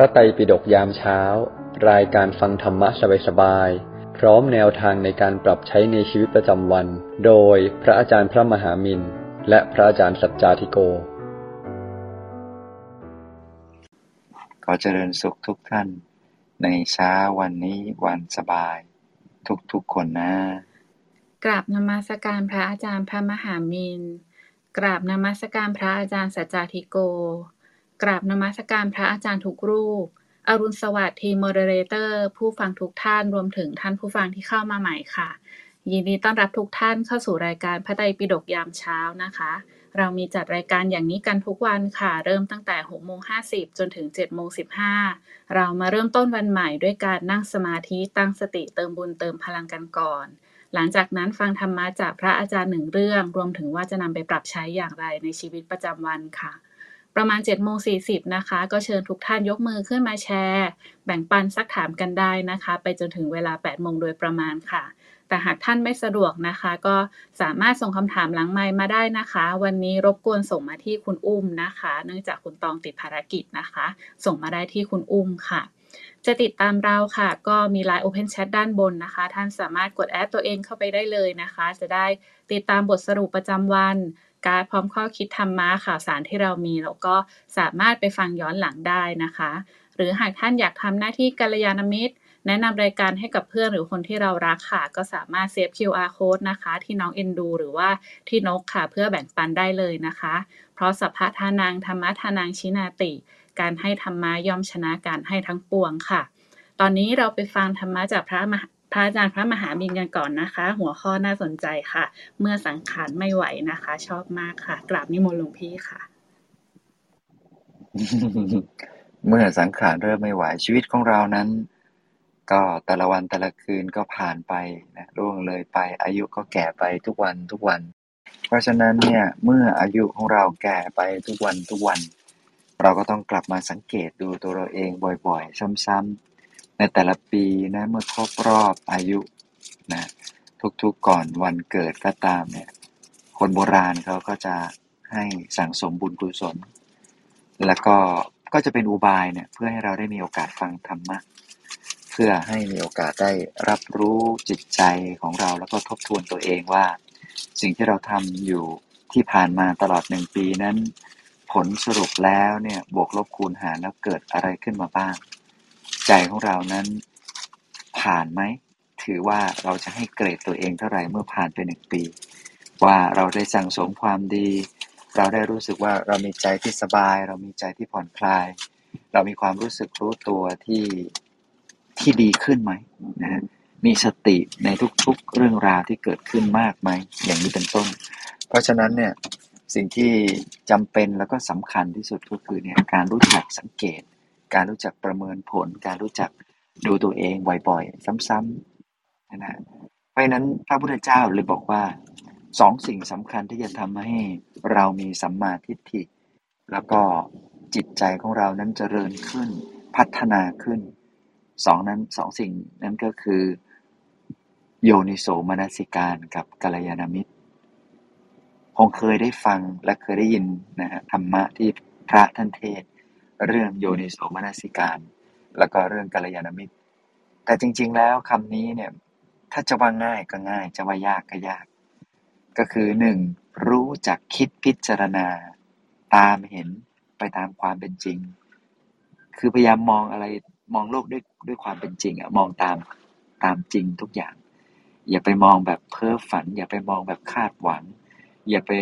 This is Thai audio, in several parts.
ระไตรปิฎกยามเช้า รายการฟังธรรมะสบายๆ พร้อมแนวทางในการปรับใช้ในชีวิตประจำวัน โดยพระอาจารย์พระมหามินและพระอาจารย์สัจจาธิโก ขอเจริญสุขทุกท่าน ในเช้าวันนี้วันสบาย ทุกๆคนนะ กราบนมัสการพระอาจารย์พระมหามินกราบนมัสการพระอาจารย์สัจจาธิโก กราบนมัสการพระอาจารย์ทุกรูป อรุณสวัสดิ์ทีม moderator ผู้ฟังทุกท่านรวมถึงท่านผู้ฟังที่เข้ามาใหม่ค่ะ ยินดีต้อนรับทุกท่านเข้าสู่รายการพระไตรปิฎกยามเช้านะคะ เรามีจัดรายการอย่างนี้กันทุกวันค่ะ เริ่มตั้งแต่6โมง50 จนถึง7โมง15 เรามาเริ่มต้นวันใหม่ด้วยการนั่งสมาธิตั้งสติเติมบุญเติมพลังกันก่อนหลังจากนั้นฟังธรรมะจากพระอาจารย์หนึ่งเรื่อง รวมถึงว่าจะนำไปปรับใช้อย่างไรในชีวิตประจำวันค่ะ ประมาณ7โมง40นะคะ ก็เชิญทุกท่านยกมือขึ้นมาแชร์ แบ่งปันซักถามกันได้นะคะ ไปจนถึงเวลา8โมงโดยประมาณค่ะ แต่หากท่านไม่สะดวกนะคะ ก็สามารถส่งคำถามหลังไมมาได้นะคะ วันนี้รบกวนส่งมาที่คุณอุ้มนะคะ เนื่องจากคุณตองติดภารกิจนะคะ ส่งมาได้ที่คุณอุ้มค่ะจะติดตามเราค่ะ ก็มี Line Open Chat ด้านบนนะคะ ท่านสามารถกดแอดตัวเองเข้าไปได้เลยนะคะ จะได้ติดตามบทสรุปประจำวัน การดพร้อมข้อคิดธรรมะข่าวสารที่เรามี แล้วก็สามารถไปฟังย้อนหลังได้นะคะ หรือหากท่านอยากทำหน้าที่กัลยาณมิตร แนะนำรายการให้กับเพื่อนหรือคนที่เรารักค่ะ ก็สามารถเซฟ QR code นะคะ ที่น้องเอ็นดู หรือว่าที่นกค่ะเพื่อแบ่งปันได้เลยนะคะ เพราะสัพพะทานังธรรมะทานังชินาติ การให้ธรรมะย่อมชนะการให้ทั้งปวงค่ะ ตอนนี้เราไปฟังธรรมะจากพระมหา พระอาจารย์พระมหาบินกันก่อนนะคะ หัวข้อน่าสนใจค่ะ เมื่อสังขารไม่ไหวนะคะ ชอบมากค่ะ กราบนิมนต์หลวงพี่ค่ะ เมื่อสังขารเริ่มไม่ไหวชีวิตของเรานั้น ก็แต่ละวันแต่ละคืนก็ผ่านไปนะล่วงเลยไป อายุก็แก่ไปทุกวันทุกวัน เพราะฉะนั้นเนี่ยเมื่ออายุของเราแก่ไปทุกวันทุกวัน เราก็ต้องกลับมาสังเกตดูตัวเราเองบ่อยๆ ซ้ำๆ ในแต่ละปีนะเมื่อครบรอบอายุนะทุกๆก่อนวันเกิดก็ตามเนี่ยคนโบราณเขาก็จะให้สั่งสมบุญกุศล แล้วก็ก็จะเป็นอุบายเนี่ยเพื่อให้เราได้มีโอกาสฟังธรรมะ เพื่อให้มีโอกาสได้รับรู้จิตใจของเราแล้วก็ทบทวนตัวเองว่า สิ่งที่เราทำอยู่ที่ผ่านมาตลอดหนึ่งปีนั้น ผลสรุปแล้วเนี่ยบวกลบคูณหารแล้วเกิดอะไรขึ้นมาบ้าง ใจของเรานั้นผ่านไหม ถือว่าเราจะให้เกรดตัวเองเท่าไหร่เมื่อผ่านไปหนึ่งปี ว่าเราได้สั่งสมความดี เราได้รู้สึกว่าเรามีใจที่สบาย เรามีใจที่ผ่อนคลาย เรามีความรู้สึกรู้ตัวที่ที่ดีขึ้นไหมนะฮะมีสติในทุกๆเรื่องราวที่เกิดขึ้นมากไหมอย่างนี้เป็นต้น เพราะฉะนั้นเนี่ยสิ่งที่จำเป็นแล้วก็สำคัญที่สุดก็คือเนี่ยการรู้จักสังเกต การรู้จักประเมินผล การรู้จักดูตัวเองบ่อยๆ ซ้ำๆนะฮะเพราะฉะนั้นพระพุทธเจ้าเลยบอกว่าสองสิ่งสำคัญที่จะทำให้เรามีสัมมาทิฏฐิ แล้วก็จิตใจของเรานั้นเจริญขึ้นพัฒนาขึ้นสองนั้นสองสิ่งนั้นก็คือ โยนิโสมนสิการกับกัลยาณมิตร คงเคยได้ฟังและเคยได้ยินนะฮะธรรมะที่พระท่านเทศ เรื่องโยนิโสมนสิการ แล้วก็เรื่องกัลยาณมิตร แต่จริง ๆ แล้วคำนี้เนี่ย ถ้าจะว่าง่ายก็ง่าย จะว่ายากก็ยาก ก็คือหนึ่งรู้จักคิดพิจารณา ตามเห็นไปตามความเป็นจริง คือพยายามมองอะไรมองโลกด้วยด้วยความเป็นจริงอะมองตามตามจริงทุกอย่าง อย่าไปมองแบบเพ้อฝัน อย่าไปมองแบบคาดหวัง อย่าไป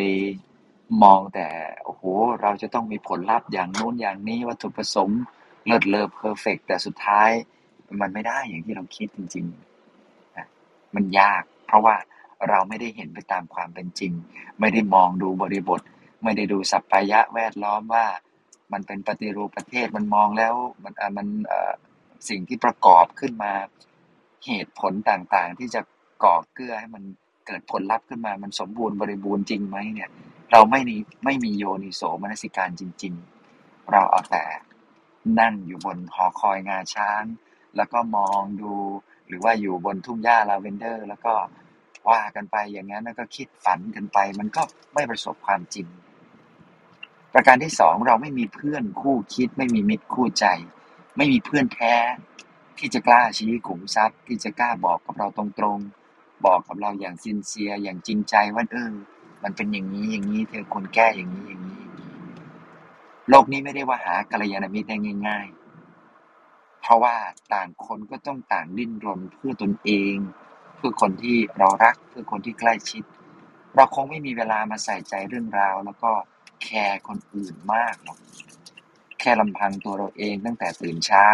มองแต่โอ้โหเราจะต้องมีผลลัพธ์อย่างโน้นอย่างนี้วัตถุประสงค์เลิศเลอเพอร์เฟกแต่สุดท้ายมันไม่ได้อย่างที่เราคิดจริงๆนะมันยาก เพราะว่าเราไม่ได้เห็นไปตามความเป็นจริง ไม่ได้มองดูบริบท ไม่ได้ดูสัพพายะแวดล้อมว่า มันเป็นปฏิรูปประเทศมันมองแล้วมันมันสิ่งที่ประกอบขึ้นมาเหตุผลต่างๆ ที่จะก่อเกื้อให้มันเกิดผลลัพธ์ขึ้นมา มันสมบูรณ์บริบูรณ์จริงไหมเนี่ย เราไม่มีไม่มีโยนิโสมนสิการจริง ๆ เราเอาแต่นั่งอยู่บนหอคอยงาช้าง แล้วก็มองดู หรือว่าอยู่บนทุ่งหญ้าลาเวนเดอร์ แล้วก็ว่ากันไปอย่างนั้นแล้วก็คิดฝันกันไป มันก็ไม่ประสบความจริง ประการที่สองเราไม่มีเพื่อนคู่คิด ไม่มีมิตรคู่ใจ ไม่มีเพื่อนแท้ ที่จะกล้าชี้ขุมทรัพย์ ที่จะกล้าบอกกับเราตรงๆ บอกกับเราอย่างซินเซียอย่างจริงใจว่าเออ มันเป็นอย่างนี้อย่างนี้เธอควรแก้อย่างนี้อย่างนี้อย่างนี้ โลกนี้ไม่ได้ว่าหากัลยาณมิตรได้ง่าย ๆ เพราะว่าต่างคนก็ต้องต่างดิ้นรนเพื่อตนเอง เพื่อคนที่เรารักเพื่อคนที่ใกล้ชิด เราคงไม่มีเวลามาใส่ใจเรื่องราว แล้วก็แคร์คนอื่นมากหรอกแค่ลำพังตัวเราเองตั้งแต่ตื่นเช้า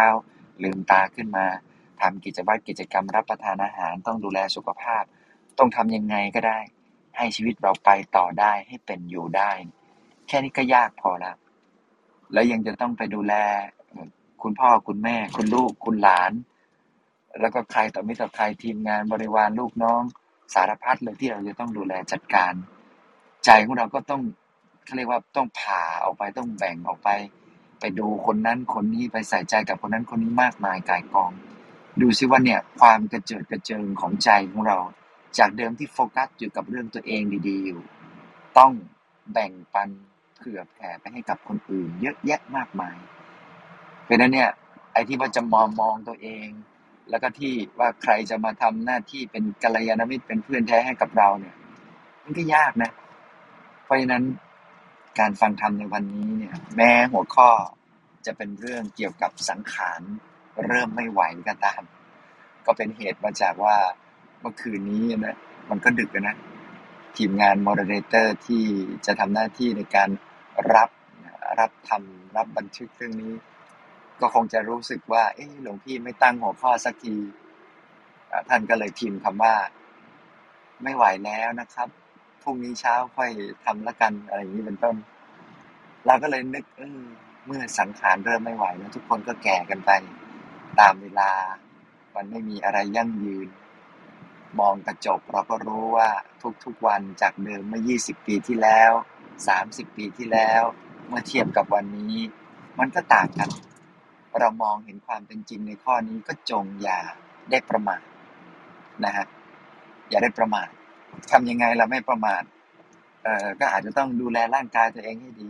ลืมตาขึ้นมาทำกิจวัตรกิจกรรมรับประทานอาหารต้องดูแลสุขภาพ ต้องทำยังไงก็ได้ ให้ชีวิตเราไปต่อได้ให้เป็นอยู่ได้ แค่นี้ก็ยากพอแล้วแล้วยังจะต้องไปดูแล คุณพ่อคุณแม่ คุณลูกคุณหลาน แล้วก็ใครต่อม่ต่อใครทีมงานบริวารลูกน้อง สารพัดเลยที่เราจะต้องดูแลจัดการ ใจของเราก็ต้องเขาเรียกว่าต้องผ่าออกไปต้องแบ่งออกไป ไปดูคนนั้นคนนี้ไปใส่ใจกับคนนั้นคนนี้มากมายกายกอง ดูซิว่าเนี่ย ความกระเจิดกระเจิงของใจของเรา จากเดิมที่โฟกัสอยู่กับเรื่องตัวเองดีๆอยู่ ต้องแบ่งปันเผื่อแผ่ไปให้กับคนอื่น เยอะแยะมากมายเพราะนั้นเนี่ย ไอ้ที่ว่าจะมองมองตัวเอง แล้วก็ที่ว่าใครจะมาทำหน้าที่เป็นกัลยาณมิตรเป็นเพื่อนแท้ให้กับเราเนี่ย มันก็ยากนะ เพราะฉะนั้นการฟังธรรมในวันนี้เนี่ย แม้หัวข้อจะเป็นเรื่องเกี่ยวกับสังขารเริ่มไม่ไหวก็ตาม ก็เป็นเหตุมาจากว่า เมื่อคืนนี้นะ มันก็ดึกนะ ทีมงาน moderator ที่จะทำหน้าที่ในการรับรับทำรับบันทึกเรื่องนี้ ก็คงจะรู้สึกว่า เอ๊ะหลวงพี่ไม่ตั้งหัวข้อสักทีท่านก็เลยพิมพ์คำว่า ไม่ไหวแล้วนะครับพรุ่งนี้เช้าค่อยทำละกันอะไรอย่างนี้เป็นต้น เราก็เลยนึกเออเมื่อสังขารเริ่มไม่ไหวแล้วทุกคนก็แก่กันไป ตามเวลา มันไม่มีอะไรยั่งยืน มองกระจกเราก็รู้ว่าทุกๆวันจากเดิมเมื่อ 20 ปีที่แล้ว 30 ปีที่แล้ว เมื่อเทียบกับวันนี้ มันก็ต่างกัน เรามองเห็นความเป็นจริงในข้อนี้ก็จงอย่าได้ประมาทนะฮะอย่าได้ประมาททำยังไงเราไม่ประมาทเอ่อก็อาจจะต้องดูแลร่างกายตัวเองให้ดี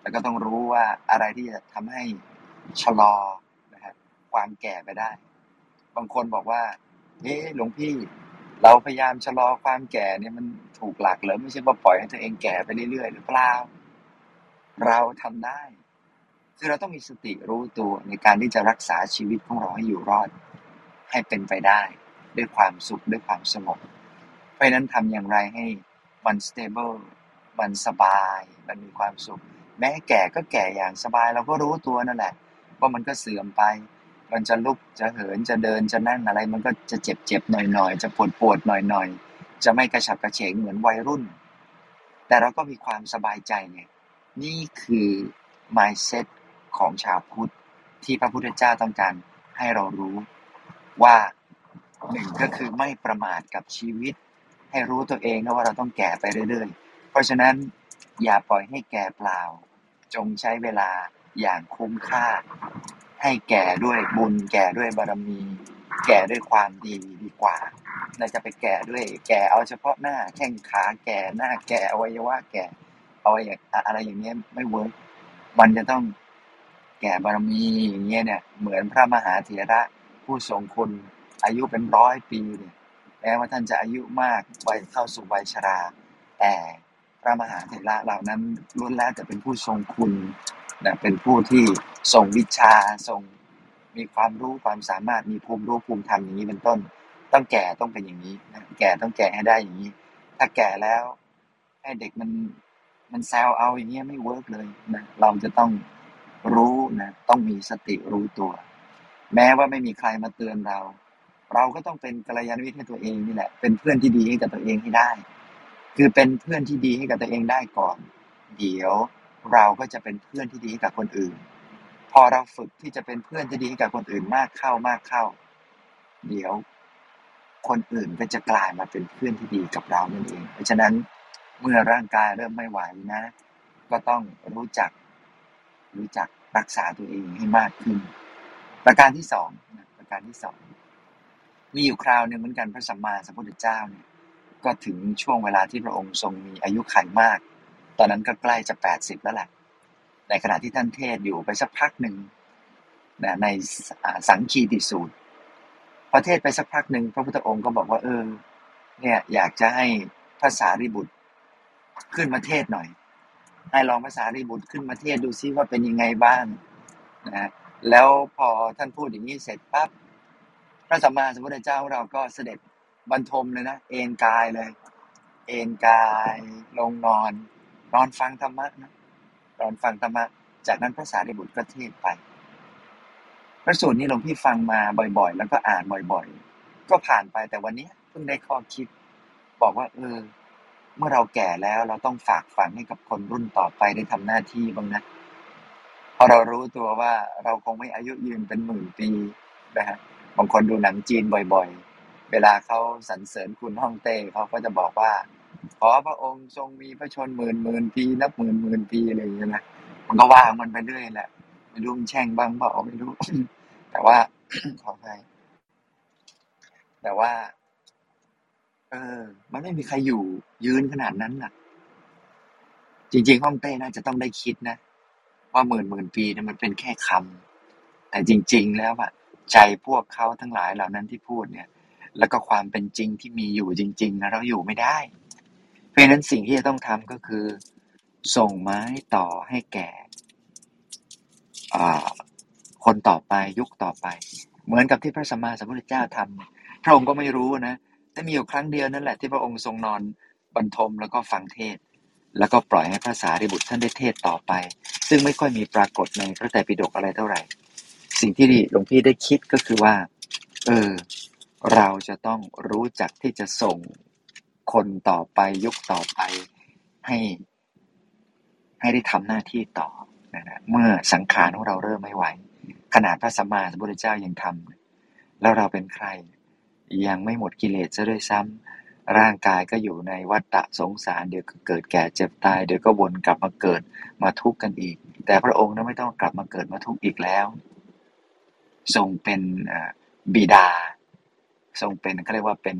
แล้วก็ต้องรู้ว่าอะไรที่จะทำให้ชะลอนะฮะความแก่ไปได้ บางคนบอกว่า เอ๊ะหลวงพี่ เราพยายามชะลอความแก่เนี่ยมันถูกหลักเหรอไม่ใช่ว่าปล่อยให้ตัวเองแก่ไปเรื่อยๆหรือเปล่า เราทำได้คือเราต้องมีสติรู้ตัวในการที่จะรักษาชีวิตของเราให้อยู่รอด ให้เป็นไปได้ ด้วยความสุขด้วยความสงบ เพราะนั้นทำอย่างไรให้มัน stable มันสบาย มันมีความสุข แม้แก่ก็แก่อย่างสบาย เราก็รู้ตัวนั่นแหละ ว่ามันก็เสื่อมไป มันจะลุกจะเหินจะเดินจะนั่งอะไร มันก็จะเจ็บเจ็บหน่อยหน่อยจะปวดปวดหน่อยหน่อยจะไม่กระฉับกระเฉงเหมือนวัยรุ่น แต่เราก็มีความสบายใจไงนี่คือ mindset ของชาวพุทธที่พระพุทธเจ้าต้องการให้เรารู้ว่าหนึ่งก็คือไม่ประมาทกับชีวิต ให้รู้ตัวเองนะว่าเราต้องแก่ไปเรื่อยๆ เพราะฉะนั้นอย่าปล่อยให้แก่เปล่า จงใช้เวลาอย่างคุ้มค่า ให้แก่ด้วยบุญแก่ด้วยบารมี แก่ด้วยความดีดีกว่าเราจะไปแก่ด้วย แก่เอาเฉพาะหน้าแข้งขาแก่หน้าแก่อวัยวะแก่เอาอะไรอย่างเงี้ยไม่ work มันจะต้องแก่บารมีอย่างเงี้ยเนี่ย เหมือนพระมหาเถระผู้ทรงคุณอายุเป็นร้อยปีเนี่ยแม้ว่าท่านจะอายุมากวัยเข้าสู่วัยชรา แต่พระมหาเถระเหล่านั้นล้วนแล้วจะเป็นผู้ทรงคุณ นะเป็นผู้ที่ทรงวิชาทรงมีความรู้ความสามารถมีภูมิรู้ภูมิธรรมอย่างนี้เป็นต้น ต้องแก่ต้องเป็นอย่างนี้นะแก่ต้องแก่ให้ได้อย่างนี้ ถ้าแก่แล้วให้เด็กมันมันแซวเอาอย่างเงี้ยไม่ work เลยนะเราจะต้องรู้นะต้องมีสติรู้ตัว แม้ว่าไม่มีใครมาเตือนเรา เราก็ต้องเป็นกัลยาณมิตรให้ตัวเองนี่แหละเป็นเพื่อนที่ดีให้กับตัวเองให้ได้ คือเป็นเพื่อนที่ดีให้กับตัวเองได้ก่อน เดี๋ยว เราก็จะเป็นเพื่อนที่ดีให้กับคนอื่น พอเราฝึกที่จะเป็นเพื่อนที่ดีให้กับคนอื่นมากเข้ามากเข้า เดี๋ยวคนอื่นก็จะกลายมาเป็นเพื่อนที่ดีกับเรานั่นเอง เพราะฉะนั้นเมื่อร่างกายเริ่มไม่ไหวนะ ก็ต้องรู้จัก รู้จักรักษาตัวเองให้มากขึ้น ประการที่สองประการที่สองมีอยู่คราวหนึ่งเหมือนกันพระสัมมาสัมพุทธเจ้าเนี่ย ก็ถึงช่วงเวลาที่พระองค์ทรงมีอายุขัยมาก ตอนนั้นก็ใกล้จะแปดสิบแล้วแหละในขณะที่ท่านเทศอยู่ไปสักพักหนึ่งนะในสังคีติสูตรประเทศไปสักพักหนึ่งพระพุทธองค์ก็บอกว่า เออ เนี่ยอยากจะให้ภาษาริบุตร ขึ้นมาเทศหน่อย ให้ลองภาษาริบุตรขึ้นมาเทศดูซิว่าเป็นยังไงบ้างนะแล้วพอท่านพูดอย่างนี้เสร็จปั๊บพระสัมมาสัมพุทธเจ้าเราก็เสด็จบรรทมเลยนะเอนกายเลย เอนกายลงนอน นอนฟังธรรมะนะนอนฟังธรรมะ จากนั้นพระสารีบุตรก็เทศไปพระสูตรนี้หลวงพี่ฟังมาบ่อย ๆ แล้วก็อ่านบ่อยๆ ก็ผ่านไปแต่วันนี้เพิ่งได้ข้อคิด บอกว่า เออ เมื่อเราแก่แล้วเราต้องฝากฝังให้กับคนรุ่นต่อไปได้ทำหน้าที่บ้างนะพอเรารู้ตัวว่าเราคงไม่อายุยืนเป็นหมื่นปีนะฮะบางคนดูหนังจีนบ่อย ๆ เวลาเขาสรรเสริญคุณฮ่องเต้เขาก็จะบอกว่า ขอพระองค์ทรงมีพระชนหมื่นหมื่นปีนับหมื่นหมื่นปีอะไรอย่างเงี้ยนะมันก็ว่ามันไปเรื่อยแหละไม่รู้มันแช่งบ้างเปล่าไม่รู้ แต่ว่าขอไปแต่ว่า เออ มันไม่มีใครอยู่ยืนขนาดนั้นน่ะ จริงๆฮ่องเต้น่าจะต้องได้คิดนะว่าหมื่นหมื่นปีเนี่ยมันเป็นแค่คำแต่จริง ๆ แล้วอะใจพวกเขาทั้งหลายเหล่านั้นที่พูดเนี่ย แล้วก็ความเป็นจริงที่มีอยู่จริง ๆนะเราอยู่ไม่ได้ ราะฉะนั้นสิ่งที่จะต้องทำก็คือ ส่งไม้ต่อให้แก่คนต่อไปยุคต่อไป เหมือนกับที่พระสัมมาสัมพุทธเจ้าทำพระองค์ก็ไม่รู้นะแต่มีอยู่ครั้งเดียวนั่นแหละที่พระองค์ทรงนอนบรรทมแล้วก็ฟังเทศ แล้วก็ปล่อยให้พระสารีบุตรท่านได้เทศต่อไป ซึ่งไม่ค่อยมีปรากฏในพระไตรปิฎกอะไรเท่าไหร่ สิ่งที่หลวงพี่ได้คิดก็คือว่า เออ เราจะต้องรู้จักที่จะส่ง คนต่อไปยุคต่อไปให้ ให้ได้ทำหน้าที่ต่อนะเมื่อสังขารของเราเริ่มไม่ไหว ขนาดพระสัมมาสัมพุทธเจ้ายังทำแล้วเราเป็นใคร ยังไม่หมดกิเลสซะด้วยซ้ำร่างกายก็อยู่ในวัฏฏะสงสาร เดี๋ยวก็เกิดแก่เจ็บตาย เดี๋ยวก็วนกลับมาเกิดมาทุกข์กันอีก แต่พระองค์นั้นไม่ต้องกลับมาเกิดมาทุกข์อีกแล้วทรงเป็นบิดา ทรงเป็นเขาเรียกว่าเป็น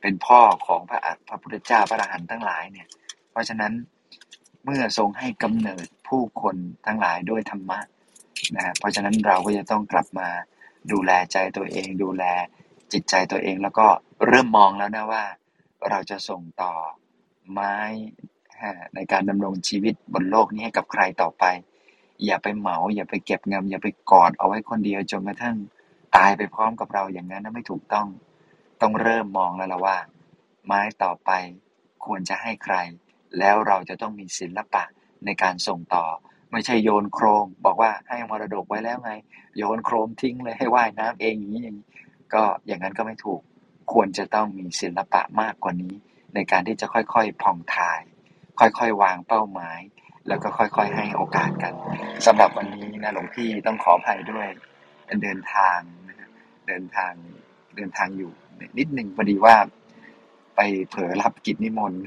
เป็นพ่อของพระพระพุทธเจ้าพระอรหันต์ทั้งหลายเนี่ย เพราะฉะนั้นเมื่อทรงให้กำเนิดผู้คนทั้งหลายด้วยธรรมะนะเพราะฉะนั้นเราก็จะต้องกลับมาดูแลใจตัวเอง ดูแลจิตใจตัวเอง แล้วก็เริ่มมองแล้วนะว่า เราจะส่งต่อไม้ในการดำรงชีวิตบนโลกนี้ให้กับใครต่อไป อย่าไปเหมา อย่าไปเก็บงำอย่าไปกอดเอาไว้คนเดียวจนกระทั่งตายไปพร้อมกับเราอย่างนั้นไม่ถูกต้อง ต้องเริ่มมองแล้วละว่า ไม้ต่อไปควรจะให้ใคร แล้วเราจะต้องมีศิลปะในการส่งต่อ ไม่ใช่โยนโครมบอกว่าให้มรดกไว้แล้วไง โยนโครมทิ้งเลยให้ว่ายน้ำเองอย่างนี้อย่างนี้ก็อย่างนั้นก็ไม่ถูก ควรจะต้องมีศิลปะมากกว่านี้ ในการที่จะค่อยๆผ่องถ่าย ค่อยๆ วางเป้าหมาย แล้วก็ค่อยๆ ให้โอกาสกันสำหรับวันนี้นะหลวงพี่ต้องขออภัยด้วยเดินทางเดินทางเดินทางอยู่ นิดหนึ่งพอดีว่า ไปเผลอรับกิจนิมนต์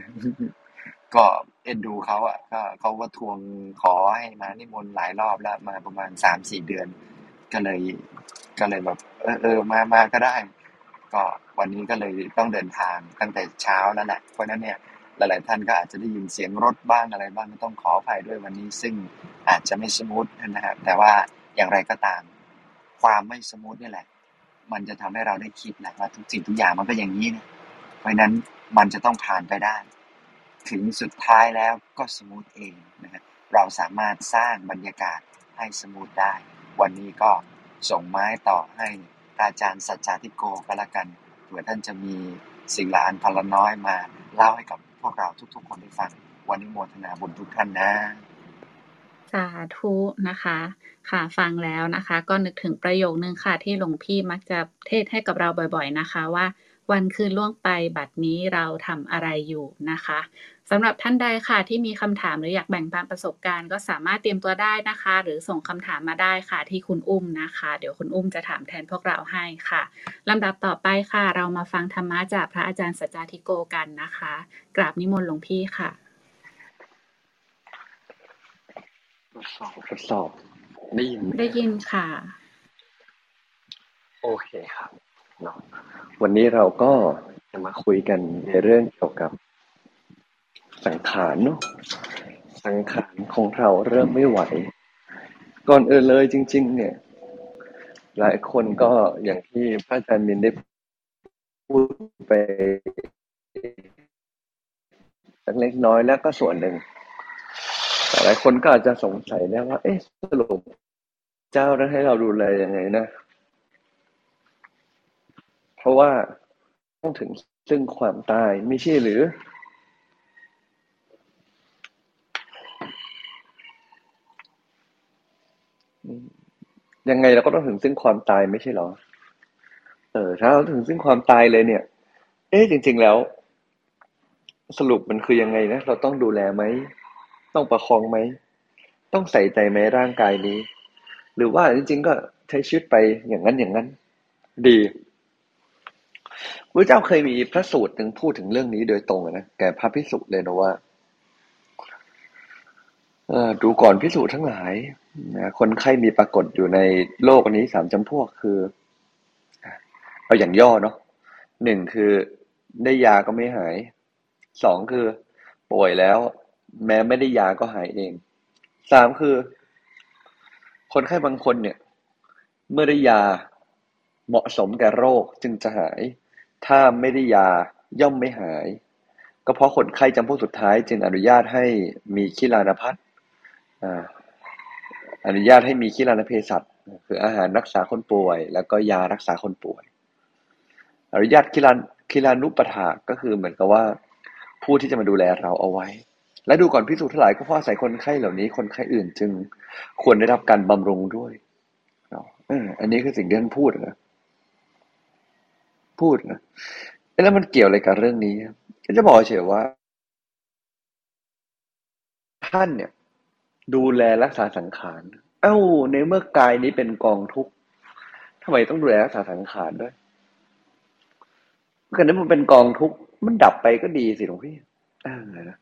ก็เอ็นดูเขาอะก็เขาก็ทวงขอให้มานิมนต์หลายรอบแล้วมาประมาณสามสี่เดือน ก็เลย ก็เลยแบบ เออเออมามาก็ได้ ก็วันนี้ก็เลยต้องเดินทางตั้งแต่เช้าแล้วแหละเพราะนั้นเนี่ยหลาย ๆ ท่านก็อาจจะได้ยินเสียงรถบ้างอะไรบ้างต้องขออภัยด้วยวันนี้ ซึ่งอาจจะไม่ smooth นะครับแต่ว่าอย่างไรก็ตาม ความไม่ smooth นี่แหละ มันจะทำให้เราได้คิดแหละว่าทุกสิ่งทุกอย่างมันก็อย่างนี้นี่ยเพราะนั้นมันจะต้องผ่านไปได้ ถึงสุดท้ายแล้วก็ smooth เองนะฮะเราสามารถสร้างบรรยากาศให้ smooth ได้ วันนี้ก็ส่งไม้ต่อให้อาจารย์สัจจาธิโกก็แล้วกันเผื่อท่านจะมีสิ่งละอันพันละน้อยมาเล่าให้กับพวกเราทุกๆ คนได้ฟัง วันนี้โมทนาบุญทุกท่านนะ สาธุนะคะ ค่ะฟังแล้วนะคะ ก็นึกถึงประโยคนึงค่ะ ที่หลวงพี่มักจะเทศให้กับเราบ่อย ๆนะคะว่าวันคืนล่วงไปบัดนี้เราทำอะไรอยู่นะคะสำหรับท่านใดค่ะที่มีคำถามหรืออยากแบ่งปันประสบการณ์ก็สามารถเตรียมตัวได้นะคะ หรือส่งคำถามมาได้ค่ะที่คุณอุ้มนะคะ เดี๋ยวคุณอุ้มจะถามแทนพวกเราให้ค่ะลำดับต่อไปค่ะ เรามาฟังธรรมะจากพระอาจารย์สัจจาธิโกกันนะคะ กราบนิมนต์หลวงพี่ค่ะท ดสอบทดสอบได้ยินได้ยินค่ะ โอเคครับเนาะวันนี้เราก็จะมาคุยกันในเรื่องเกี่ยวกับสังขารเนาะสังขารของเราเริ่มไม่ไหว ก่อนเออเลยจริง ๆ เนี่ย หลายคนก็อย่างที่พระอาจารย์มินได้พูดไปเล็กน้อยแล้วก็ส่วนหนึ่งแต่ หลายคนก็อาจจะสงสัยนะว่า เอ๊ะสรุปเจ้านั้นให้เราดูแลยังไงนะ เพราะว่าต้องถึงซึ่งความตายไม่ใช่หรือ ยังไงเราก็ต้องถึงซึ่งความตายไม่ใช่หรอ เออ ถ้าเราถึงซึ่งความตายเลยเนี่ย เอ๊ะจริง ๆแล้ว สรุปมันคือยังไงนะ เราต้องดูแลไหม ต้องประคองไหม ต้องใส่ใจไหมร่างกายนี้ หรือว่าจริงๆก็ใช้ชีวิตไปอย่างนั้นอย่างนั้น ดีพระเจ้าเคยมีพระสูตรหนึ่งพูดถึงเรื่องนี้โดยตรงนะแก่พระพิสุเลยนะว่าดูก่อนพิสูจน์ทั้งหลายคนไข้มีปรากฏอยู่ในโลกนี้สามจำพวกคือ เอาอย่างย่อเนาะหนึ่งคือได้ยาก็ไม่หาย สองคือป่วยแล้ว แม้ไม่ได้ยาก็หายเองสามคือ คนไข้บางคนเนี่ย เมื่อได้ยาเหมาะสมแก่โรคจึงจะหาย ถ้าไม่ได้ยาย่อมไม่หาย ก็เพราะคนไข้จำพวกสุดท้าย จึงอนุญาตให้มีคิลานพัฒอนุญาตให้มีคิลานเภสัชคืออาหารรักษาคนป่วย แล้วก็ยารักษาคนป่วย อนุญาตคิลานคิลานุปถาก็คือเหมือนกับว่า ผู้ที่จะมาดูแลเราเอาไว้ และดูก่อนพิสูจน์ทั้งหลายก็เพราะอาศัยคนไข้เหล่านี้คนไข้อื่นจึงควรได้รับการบำรุงด้วยอันนี้คือสิ่งที่ท่านพูดนะพูดนะแล้วมันเกี่ยวอะไรกับเรื่องนี้จะบอกเฉยว่า ท่านเนี่ย ดูแลรักษาสังขาร เอ้า ในเมื่อกายนี้เป็นกองทุกข์ทำไมต้องดูแลรักษาสังขารด้วยก็นั้นมันเป็นกองทุกข์มันดับไปก็ดีสิหลวงพี่เออนะ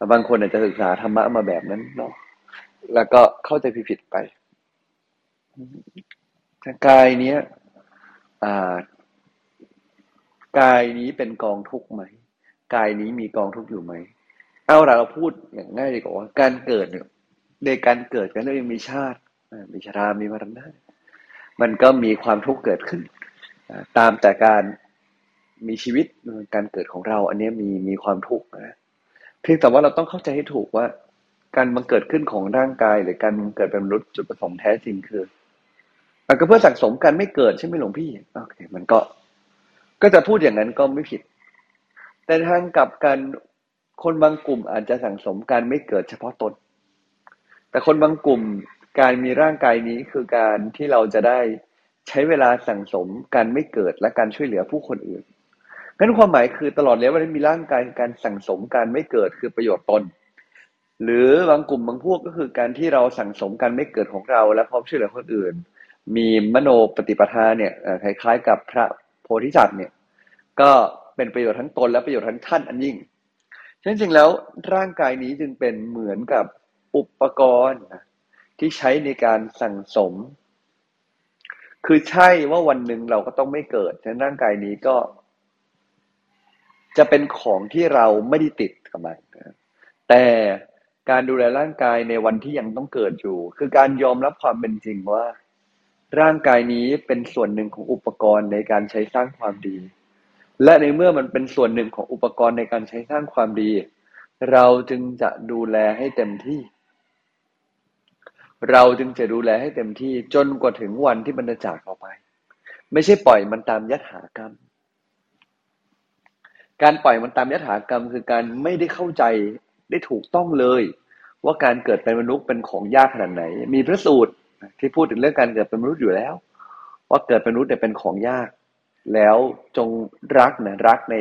แต่บางคนอาจจะศึกษาธรรมะมาแบบนั้นเนาะแล้วก็เข้าใจผิดไปกายเนี้ยกายนี้เป็นกองทุกข์ไหมกายนี้มีกองทุกข์อยู่ไหมเอาเราพูดอย่างง่ายดีกว่าการเกิดเนี่ยในการเกิดกันแล้วยังมีชาติมีชรามีมรณะมันก็มีความทุกข์เกิดขึ้น ตามแต่การมีชีวิตการเกิดของเรา อันนี้มีมีความทุกข์นะ เพียงแต่ว่าเราต้องเข้าใจให้ถูกว่า การบังเกิดขึ้นของร่างกาย หรือการเกิดเป็นมนุษย์จุดประสงค์แท้จริงคือมันก็เพื่อสั่งสมกันไม่เกิดใช่ไหมหลวงพี่โอเค มันก็ ก็จะพูดอย่างนั้นก็ไม่ผิด แต่ทางกับการคนบางกลุ่มอาจจะสั่งสมการไม่เกิดเฉพาะตน แต่คนบางกลุ่มการมีร่างกายนี้คือการที่เราจะได้ใช้เวลาสั่งสมการไม่เกิดและการช่วยเหลือผู้คนอื่น งั้นความหมายคือตลอดแล้ววันมีร่างกายการสั่งสมการไม่เกิดคือประโยชน์ตน หรือบางกลุ่มบางพวกก็คือการที่เราสั่งสมการไม่เกิดของเราและพร้อมช่วยเหลือคนอื่น มีมโนปฏิปทาเนี่ยคล้ายๆ กับพระโพธิสัตว์เนี่ยก็เป็นประโยชน์ทั้งตนและประโยชน์ทั้งท่านอันยิ่งฉะนั้นจริงแล้วร่างกายนี้จึงเป็นเหมือนกับอุปกรณ์ที่ใช้ในการสั่งสม คือใช่ว่าวันหนึ่งเราก็ต้องไม่เกิดฉะนั้นร่างกายนี้ก็ จะเป็นของที่เราไม่ได้ติดกับมันแต่การดูแลร่างกายในวันที่ยังต้องเกิดอยู่ คือการยอมรับความเป็นจริงว่า ร่างกายนี้เป็นส่วนหนึ่งของอุปกรณ์ในการใช้สร้างความดี และในเมื่อมันเป็นส่วนหนึ่งของอุปกรณ์ในการใช้สร้างความดี เราจึงจะดูแลให้เต็มที่ เราจึงจะดูแลให้เต็มที่จนกว่าถึงวันที่มันจะจากเราไป ไม่ใช่ปล่อยมันตามยัถากรรม การปล่อยมันตามยถากรรมคือการไม่ได้เข้าใจได้ถูกต้องเลย ว่าการเกิดเป็นมนุษย์เป็นของยากขนาดไหน มีพระสูตรที่พูดถึงเรื่องการเกิดเป็นมนุษย์อยู่แล้ว ว่าเกิดเป็นมนุษย์เนี่ยเป็นของยาก แล้วจงรักนะรักใน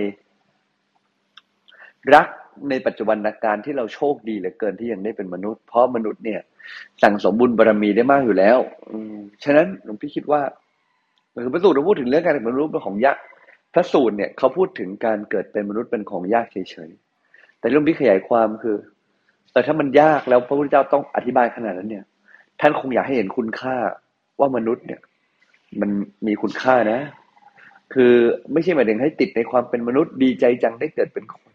รักในปัจจุบันการที่เราโชคดีเหลือเกินที่ยังได้เป็นมนุษย์เพราะมนุษย์เนี่ย สั่งสมบุญบารรมีได้มากอยู่แล้ว อืฉะนั้นหลวงพี่คิดว่าคือพระสูตรเราพูดถึงเรื่องการเป็นมนุษย์เป็นของยาก พระสูตรเนี่ยเขาพูดถึงการเกิดเป็นมนุษย์เป็นของยากเฉยๆ แต่เรื่องพี่ขยายความคือแต่ถ้ามันยากแล้วพระพุทธเจ้าต้องอธิบายขนาดนั้นเนี่ย ท่านคงอยากให้เห็นคุณค่าว่ามนุษย์เนี่ย มันมีคุณค่านะ คือไม่ใช่หมายถึงให้ติดในความเป็นมนุษย์ดีใจจังได้เกิดเป็นคน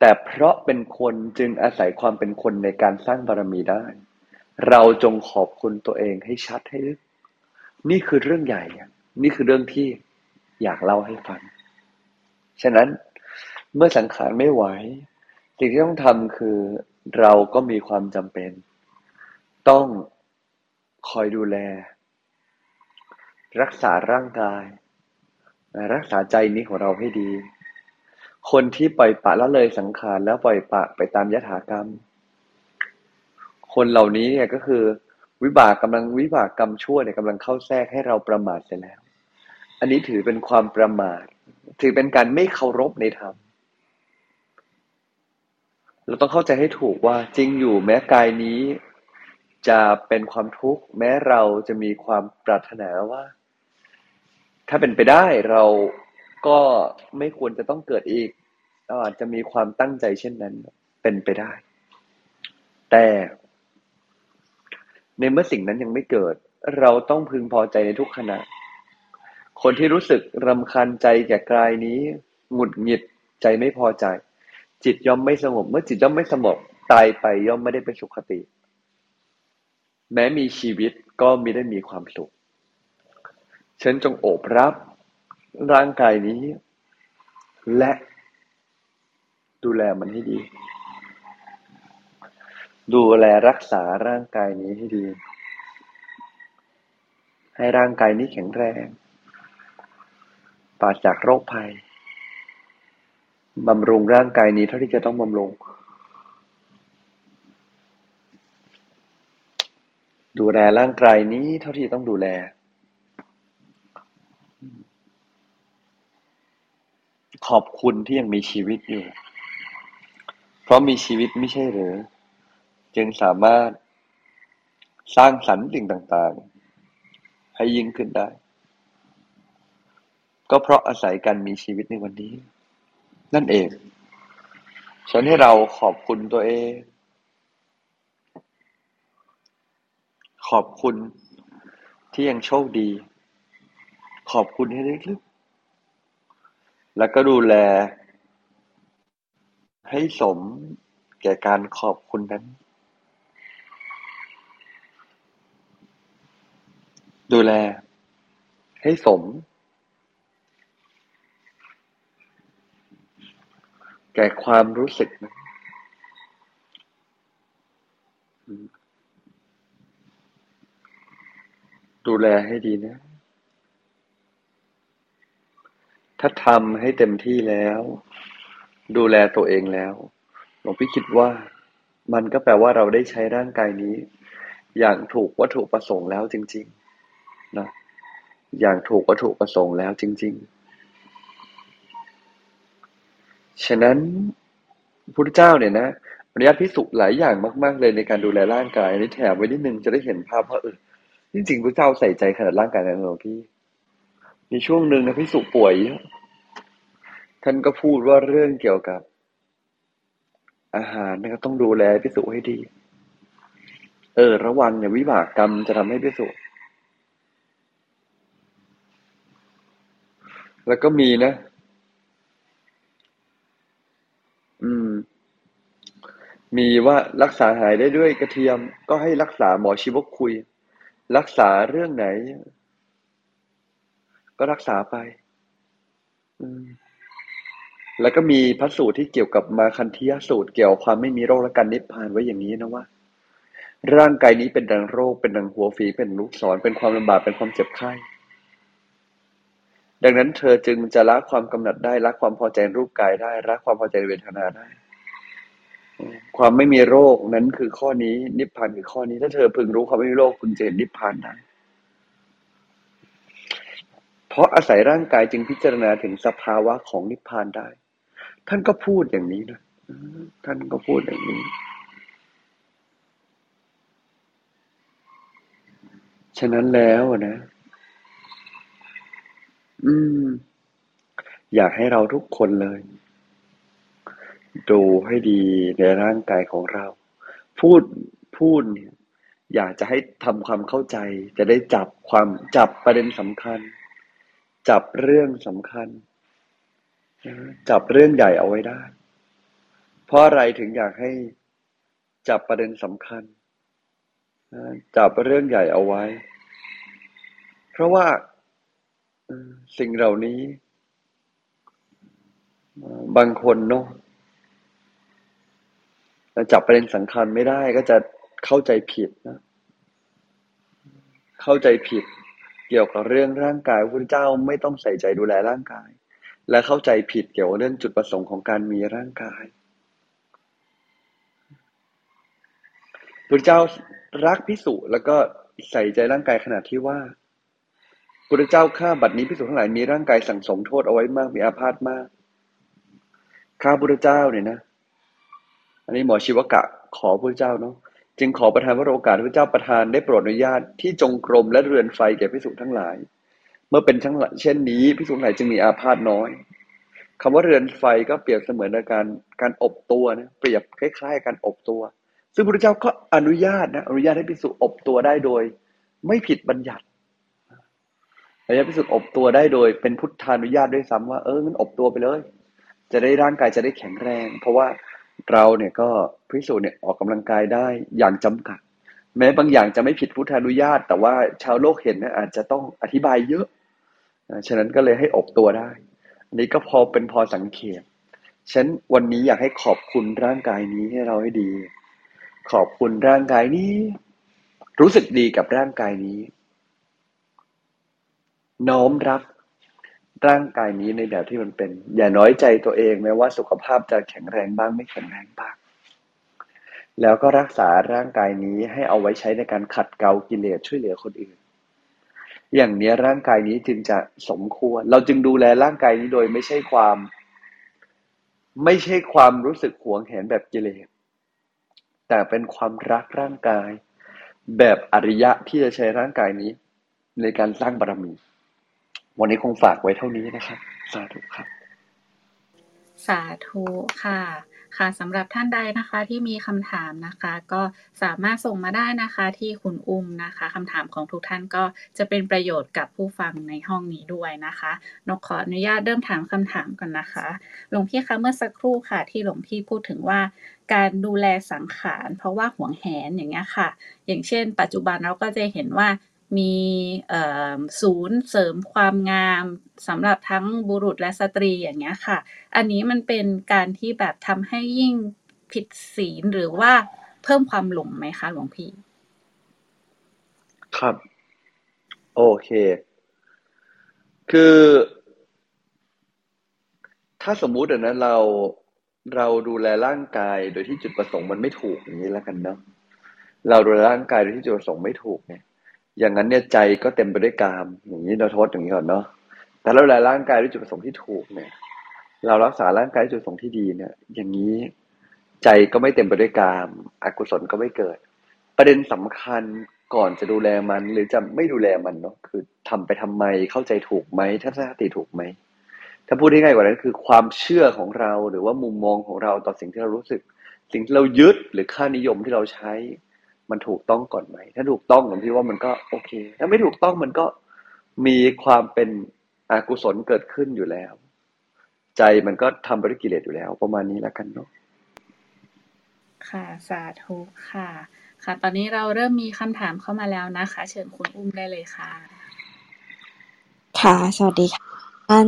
แต่เพราะเป็นคนจึงอาศัยความเป็นคนในการสร้างบารมีได้ เราจงขอบคุณตัวเองให้ชัดให้ลึก นี่คือเรื่องใหญ่ นี่คือเรื่องที่ อยากเล่าให้ฟัง ฉะนั้นเมื่อสังขารไม่ไหว สิ่งที่ต้องทำคือเราก็มีความจำเป็น ต้องคอยดูแล รักษาร่างกาย รักษาใจนี้ของเราให้ดี คนที่ปล่อยปะละเลยสังขารแล้วปล่อยปะไปตามยถากรรม คนเหล่านี้เนี่ยก็คือวิบากกำลังวิบากกรรมชั่วเนี่ยกำลังเข้าแทรกให้เราประมาทเสียแล้ว อันนี้ถือเป็นความประมาท ถือเป็นการไม่เคารพในธรรม เราต้องเข้าใจให้ถูกว่าจริงอยู่แม้กายนี้ จะเป็นความทุกข์ แม้เราจะมีความปรารถนาว่า ถ้าเป็นไปได้เราก็ไม่ควรจะต้องเกิดอีกเราอาจจะมีความตั้งใจเช่นนั้นเป็นไปได้ แต่ในเมื่อสิ่งนั้นยังไม่เกิด เราต้องพึงพอใจในทุกขณะ คนที่รู้สึกรำคาญใจแก่กายนี้หงุดหงิดใจไม่พอใจ จิตย่อมไม่สงบ เมื่อจิตย่อมไม่สงบตายไปย่อมไม่ได้ไปสุขติ แม้มีชีวิตก็ไม่ได้มีความสุขฉันจงโอบรับร่างกายนี้ และดูแลมันให้ดี ดูแลรักษาร่างกายนี้ให้ดี ให้ร่างกายนี้แข็งแรง ปราศจากโรคภัยบำรุงร่างกายนี้เท่าที่จะต้องบำรุง ดูแลร่างกายนี้เท่าที่ต้องดูแล ขอบคุณที่ยังมีชีวิตอยู่ เพราะมีชีวิตไม่ใช่หรือ จึงสามารถสร้างสรรค์สิ่งต่าง ๆ ให้ยิ่งขึ้นได้ ก็เพราะอาศัยการมีชีวิตในวันนี้ นั่นเองฉันให้เราขอบคุณตัวเอง ขอบคุณที่ยังโชคดี ขอบคุณให้ลึกๆ แล้วก็ดูแล ให้สมแก่การขอบคุณนั้น ดูแล ให้สม แก่ความรู้สึกนั้นดูแลให้ดีนะ ถ้าทำให้เต็มที่แล้ว ดูแลตัวเองแล้ว หลวงพี่คิดว่า มันก็แปลว่าเราได้ใช้ร่างกายนี้ อย่างถูกวัตถุประสงค์แล้วจริง ๆ นะ อย่างถูกวัตถุประสงค์แล้วจริง ๆ ฉะนั้นพุทธเจ้าเนี่ยนะอนุญาตพิสุหลายอย่างมาก ๆ เลยในการดูแลร่างกายอันนี้แถมไว้นิดนึงจะได้เห็นภาพว่าเออจริงๆพระเจ้าใส่ใจขนาดร่างกายนั้นหรอพี่ มีช่วงหนึ่งนะพิสุป่วย ท่านก็พูดว่าเรื่องเกี่ยวกับ อาหารนะครับต้องดูแลพิสุให้ดี เออ ระวังเนี่ยวิบากกรรมจะทำให้พิสุแล้วก็มีนะ อืม มีว่ารักษาหายได้ด้วยกระเทียมก็ให้รักษาหมอชีวกคุย รักษาเรื่องไหน ก็รักษาไปแล้วก็มีพระสูตรที่เกี่ยวกับมาคันธียสูตรเกี่ยวความไม่มีโรคและการนิพพานไว้อย่างนี้นะว่า ร่างกายนี้เป็นดังโรค เป็นดังหัวฝีเป็นลูกศรเป็นความลำบากเป็นความเจ็บไข้ดังนั้นเธอจึงจะละความกำหนัดได้ละความพอใจรูปกายได้ละความพอใจเวทนาได้ ความไม่มีโรคนั้นคือข้อนี้ นิพพานคือข้อนี้ ถ้าเธอพึงรู้ความไม่มีโรคคุณจะเห็นนิพพานได้เพราะอาศัยร่างกายจึงพิจารณาถึงสภาวะของนิพพานได้ ท่านก็พูดอย่างนี้นะท่านก็พูดอย่างนี้ ฉะนั้นแล้วนะ อืม อยากให้เราทุกคนเลย ดูให้ดีในร่างกายของเรา พูดพูดเนี่ยอยากจะให้ทำความเข้าใจ จะได้จับความจับประเด็นสำคัญ จับเรื่องสำคัญ จับเรื่องใหญ่เอาไว้ได้ เพราะอะไรถึงอยากให้จับประเด็นสำคัญ จับเรื่องใหญ่เอาไว้ เพราะว่าสิ่งเหล่านี้ บางคนเนาะ จับประเด็นสำคัญไม่ได้ก็จะเข้าใจผิดนะ เข้าใจผิด เกี่ยวกับเรื่องร่างกายพระเจ้าไม่ต้องใส่ใจดูแลร่างกาย และเข้าใจผิดเกี่ยวกับเรื่องจุดประสงค์ของการมีร่างกายพระเจ้ารักพิสุแล้วก็ใส่ใจร่างกายขนาดที่ว่าพระเจ้าข้าบัดนี้พิสุทั้งหลายมีร่างกายสั่งสมโทษเอาไว้มากมีอาพาธมากข้าพระเจ้าเนี่ยนะ อันนี้หมอชีวกะขอพระเจ้าเนาะจึงขอประทานพระโอกาสพระเจ้าประทานได้โปรดอนุญาตที่จงกรมและเรือนไฟแก่พิสุทั้งหลาย เมื่อเป็นทั้งเช่นนี้พิสุทั้งหลายจึงมีอาพาธน้อยคำว่าเรือนไฟก็เปรียบเสมือนการการอบตัวนะเปรียบคล้ายๆการอบตัว ซึ่งพระเจ้าก็อนุญาตนะอนุญาตให้พิสุอบตัวได้โดย ไม่ผิดบัญญัติอนุญาตพิสุอบตัวได้โดย เป็นพุทธานุญาตด้วยซ้ำว่าเอองั้นอบตัวไปเลย จะได้ร่างกายจะได้แข็งแรง เพราะว่า เราเนี่ยก็พิสูจน์เนี่ยออกกำลังกายได้อย่างจำกัด แม้บางอย่างจะไม่ผิดพุทธานุญาต แต่ว่าชาวโลกเห็นนะอาจจะต้องอธิบายเยอะฉะนั้นก็เลยให้อบตัวได้ อันนี้ก็พอเป็นพอสังเกตฉันวันนี้อยากให้ขอบคุณร่างกายนี้ให้เราให้ดี ขอบคุณร่างกายนี้ รู้สึกดีกับร่างกายนี้ น้อมรับ ร่างกายนี้ในแบบที่มันเป็น อย่าน้อยใจตัวเองแม้ว่าสุขภาพจะแข็งแรงบ้างไม่แข็งแรงบ้าง แล้วก็รักษาร่างกายนี้ให้เอาไว้ใช้ในการขัดเกลากิเลสช่วยเหลือคนอื่น อย่างนี้ร่างกายนี้จึงจะสมควร เราจึงดูแลร่างกายนี้โดยไม่ใช่ความ ไม่ใช่ความรู้สึกหวงแหนแบบกิเลสแต่เป็นความรักร่างกาย แบบอริยะที่จะใช้ร่างกายนี้ ในการสร้างบารมี วันนี้คงฝากไว้เท่านี้นะครับ สาธุครับ สาธุค่ะค่ะสำหรับท่านใดนะคะที่มีคำถามนะคะ ก็สามารถส่งมาได้นะคะที่คุณอุ้มนะคะคำถามของทุกท่านก็จะเป็นประโยชน์กับผู้ฟังในห้องนี้ด้วยนะคะนกขออนุญาตเริ่มถามคำถามก่อนนะคะหลวงพี่คะเมื่อสักครู่ค่ะ ที่หลวงพี่พูดถึงว่า การดูแลสังขาร เพราะว่าห่วงแหนอย่างเงี้ยค่ะ อย่างเช่น ปัจจุบันเราก็จะเห็นว่า มีศูนย์เสริมความงามสำหรับทั้งบุรุษและสตรีอย่างเงี้ยค่ะ อันนี้มันเป็นการที่แบบทำให้ยิ่งผิดศีลหรือว่าเพิ่มความหลงไหมคะหลวงพี่ ครับ โอเค คือ ถ้าสมมุตินะเราเราดูแลร่างกายโดยที่จุดประสงค์มันไม่ถูกอย่างนี้แล้วกันเนาะเราดูแลร่างกายโดยที่จุดประสงค์ไม่ถูกเนี่ย อย่างนั้นเนี่ยใจก็เต็มไปด้วยกาม อย่างนี้เราโทษอย่างนี้ก่อนเนาะแต่เราดูแลร่างกายด้วยจุดประสงค์ที่ถูกเนี่ย เรารักษาร่างกายด้วยจุดประสงค์ที่ดีเนี่ย อย่างนี้ใจก็ไม่เต็มไปด้วยกามอกุศลก็ไม่เกิด ประเด็นสำคัญก่อนจะดูแลมัน หรือจะไม่ดูแลมันเนาะคือทำไปทำไมเข้าใจถูกไหมทัศนคติถูกไหมถ้าพูดง่ายกว่านั้นคือความเชื่อของเราหรือว่ามุมมองของเราต่อสิ่งที่เรารู้สึก สิ่งที่เรายึดหรือค่านิยมที่เราใช้ มันถูกต้องก่อนไหม ถ้าถูกต้องผมคิดว่ามันก็โอเค ถ้าไม่ถูกต้องมันก็มีความเป็นอกุศลเกิดขึ้นอยู่แล้ว ใจมันก็ทำบริกิเลสอยู่แล้ว ประมาณนี้แล้วกันเนาะค่ะสาธุค่ะ ค่ะ ตอนนี้เราเริ่มมีคำถามเข้ามาแล้วนะคะ เชิญคุณอุ้มได้เลยค่ะ ค่ะ สวัสดีค่ะ ท่าน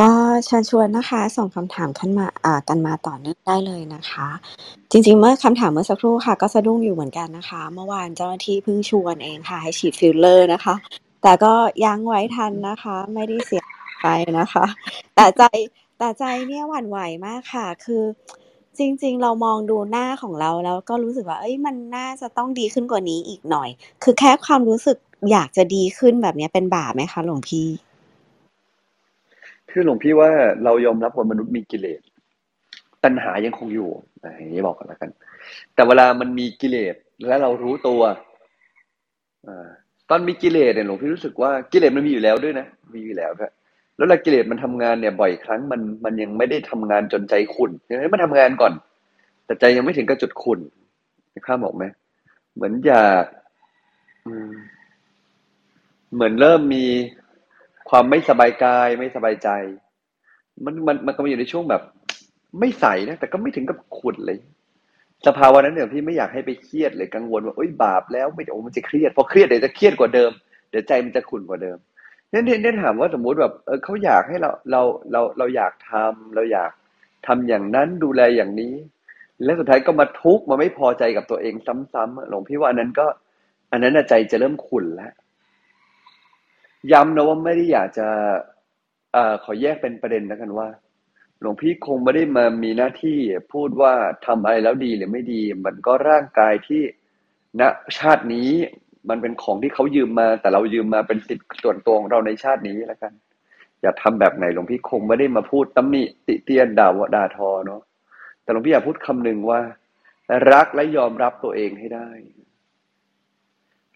ก็เชิญชวนนะคะ ส่งคำถามขึ้นมา อ่า กันมาต่อเนื่องได้เลยนะคะ จริง ๆ เมื่อคำถามเมื่อสักครู่ค่ะ ก็สะดุ้งอยู่เหมือนกันนะคะ เมื่อวานเจ้าหน้าที่เพิ่งชวนเองค่ะ ให้ฉีดฟิลเลอร์นะคะ แต่ก็ยั้งไว้ทันนะคะ ไม่ได้เสียไปนะคะ แต่ใจ แต่ใจเนี่ยหวั่นไหวมากค่ะ คือ จริง ๆ เรามองดูหน้าของเรา แล้วก็รู้สึกว่า เอ้ย มันน่าจะต้องดีขึ้นกว่านี้อีกหน่อย คือแค่ความรู้สึกอยากจะดีขึ้นแบบนี้เป็นบาปไหมคะหลวงพี่ คือหลวงพี่ว่าเรายอมรับว่ามนุษย์มีกิเลสตัณหายังคงอยู่อย่างนี้บอกกันแล้วกัน แต่เวลามันมีกิเลสและเรารู้ตัวอตอนมีกิเลสเนี่ยหลวงพี่รู้สึกว่ากิเลสมันมีอยู่แล้วด้วยนะมีอยู่แล้วด้วยแล้วเวลากิเลสมันทำงานเนี่ยบ่อยครั้งมันมันยังไม่ได้ทำงานจนใจขุ่นยังไงมันทำงานก่อน แต่ใจยังไม่ถึงกับจุดขุ่นข้าบอกไหมเหมือนอยากเหมือนเริ่มมี ความไม่สบายกายไม่สบายใจ มันมันมันก็มาอยู่ในช่วงแบบ ไม่ใสนะแต่ก็ไม่ถึงกับขุ่นเลย สภาวะนั้นเนี่ยพี่ไม่อยากให้ไปเครียดเลยกังวลว่าโอ๊ยบาปแล้วไม่โอ้มันจะเครียดพอเครียดเดี๋ยวจะเครียดกว่าเดิมเดี๋ยวใจมันจะขุ่นกว่าเดิมเนี่ยเนี่ยเนี่ยถามว่าสมมุติแบบเออเขาอยากให้เราเราเราเราอยากทำเราอยากทำอย่างนั้นดูแลอย่างนี้ แล้วสุดท้ายก็มาทุกข์มาไม่พอใจกับตัวเองซ้ำๆหลวงพี่ว่าอันนั้นก็ อันนั้นใจจะเริ่มขุ่นแล้ว ย้ำนะว่าไม่ได้อยากจะเอ่อขอแยกเป็นประเด็นแล้วกันว่า หลวงพี่คงไม่ได้มามีหน้าที่พูดว่าทำอะไรแล้วดีหรือไม่ดี มันก็ร่างกายที่ณชาตินี้มันเป็นของที่เขายืมมา แต่เรายืมมาเป็นสิทธิ์ส่วนตัวของเราในชาตินี้แล้วกัน อย่ากทำแบบไหนหลวงพี่คงไม่ได้มาพูดตำหนิติเตียนด่าวด่าทอเนาะแต่หลวงพี่อยากพูดคำหนึ่งว่า รักและยอมรับตัวเองให้ได้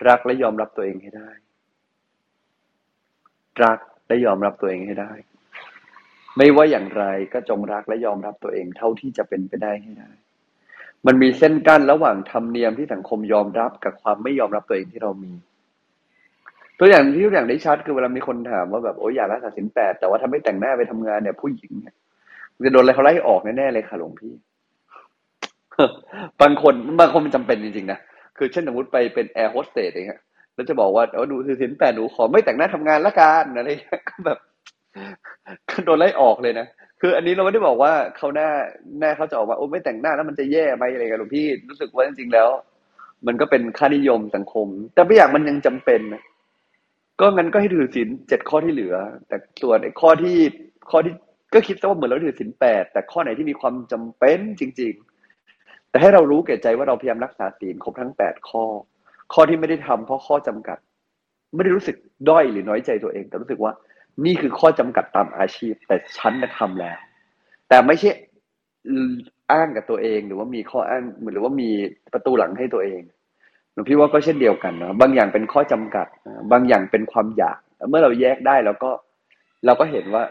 รักและยอมรับตัวเองให้ได้ รักและยอมรับตัวเองให้ได้ ไม่ว่าอย่างไรก็จงรักและยอมรับตัวเองเท่าที่จะเป็นไปได้ให้ได้ มันมีเส้นกั้นระหว่างธรรมเนียมที่สังคมยอมรับกับความไม่ยอมรับตัวเองที่เรามี ตัวอย่างที่ตัวอย่างได้ชัดคือเวลามีคนถามว่าแบบโอ้ยอยากรักษาสินแปดแต่ว่าถ้าไม่แต่งหน้าไปทำงานเนี่ยผู้หญิงเนี่ยจะโดนอะไรเขาไล่ออกแน่ๆเลยค่ะหลวงพี่บางคนบางคนมันจำเป็นจริงๆนะคือเช่นสมมติไปเป็นแอร์โฮสเตสอย่างเงี้ย แล้วจะบอกว่าเออดูสินแปดหนูขอไม่แต่งหน้าทำงานละกันอะไรเงี้ยก็แบบโดนไล่ออกเลยนะคืออันนี้เราไม่ได้บอกว่าเขาหน้าหน้าเขาจะออกมาโอ้ไม่แต่งหน้าแล้วมันจะแย่ไหมอะไรกันหลวงพี่รู้สึกว่าจริงๆแล้ว มันก็เป็นค่านิยมสังคม แต่ไม่อย่ากมันยังจำเป็นนะก็งั้นก็ให้ถือศีลเจ็ดข้อที่เหลือ แต่ส่วนไอ้ข้อที่ข้อที่ก็คิดซะว่าเหมือนเราถือศีลแปดแต่ข้อไหนที่มีความจำเป็นจริง ๆ แต่ให้เรารู้แก่ใจว่าเราพยายามรักษาศีลครบทั้งแปดข้อ ข้อที่ไม่ได้ทำเพราะข้อจำกัด ไม่ได้รู้สึกด้อยหรือน้อยใจตัวเอง แต่รู้สึกว่า นี่คือข้อจำกัดตามอาชีพ แต่ฉันจะทำแล้ว แต่ไม่ใช่อ้างกับตัวเอง หรือว่ามีข้ออ้างหรือว่ามีประตูหลังให้ตัวเองหลวงพี่ว่าก็เช่นเดียวกันนะบางอย่างเป็นข้อจำกัด บางอย่างเป็นความอยาก เมื่อเราแยกได้แล้วก็เราก็เห็นว่า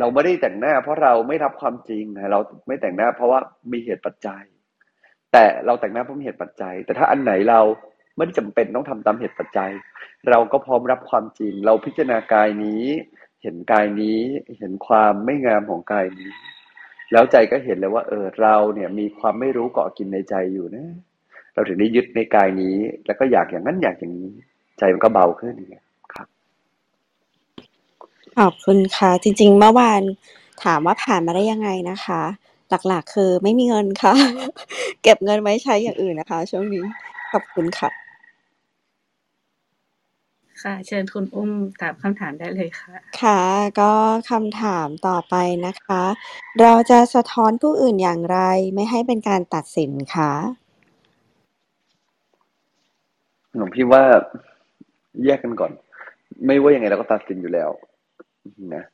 เราไม่ได้แต่งหน้า เพราะเราไม่รับความจริงเราไม่แต่งหน้า เพราะว่ามีเหตุปัจจัย แต่เราแต่งหน้าเพราะมีเหตุปัจจัย แต่ถ้าอันไหนเรา ไม่ได้จำเป็นต้องทำตามเหตุปัจจัย เราก็พร้อมรับความจริง เราพิจารณากายนี้ เห็นกายนี้เห็นความไม่งามของกายนี้ แล้วใจก็เห็นเลยว่า เออเราเนี่ยมีความไม่รู้เกาะกินในใจอยู่นะ เราถึงได้ยึดในกายนี้ แล้วก็อยากอย่างนั้นอยากอย่างนี้ ใจมันก็เบาขึ้นเงี้ยครับขอบคุณค่ะ จริง ๆ เมื่อวานถามว่าผ่านมาได้ยังไงนะคะ หลักๆ คือไม่มีเงินค่ะ เก็บเงินไว้ใช้อย่างอื่นนะคะ ช่วงนี้ขอบคุณค่ะ ค่ะ เชิญคุณอุ้มถามคำถามได้เลยค่ะ ค่ะ ก็คำถามต่อไปนะคะ เราจะสะท้อนผู้อื่นอย่างไรไม่ให้เป็นการตัดสินคะหลวงพี่ว่าแยกกันก่อน ไม่ว่ายังไงเราก็ตัดสินอยู่แล้วนะ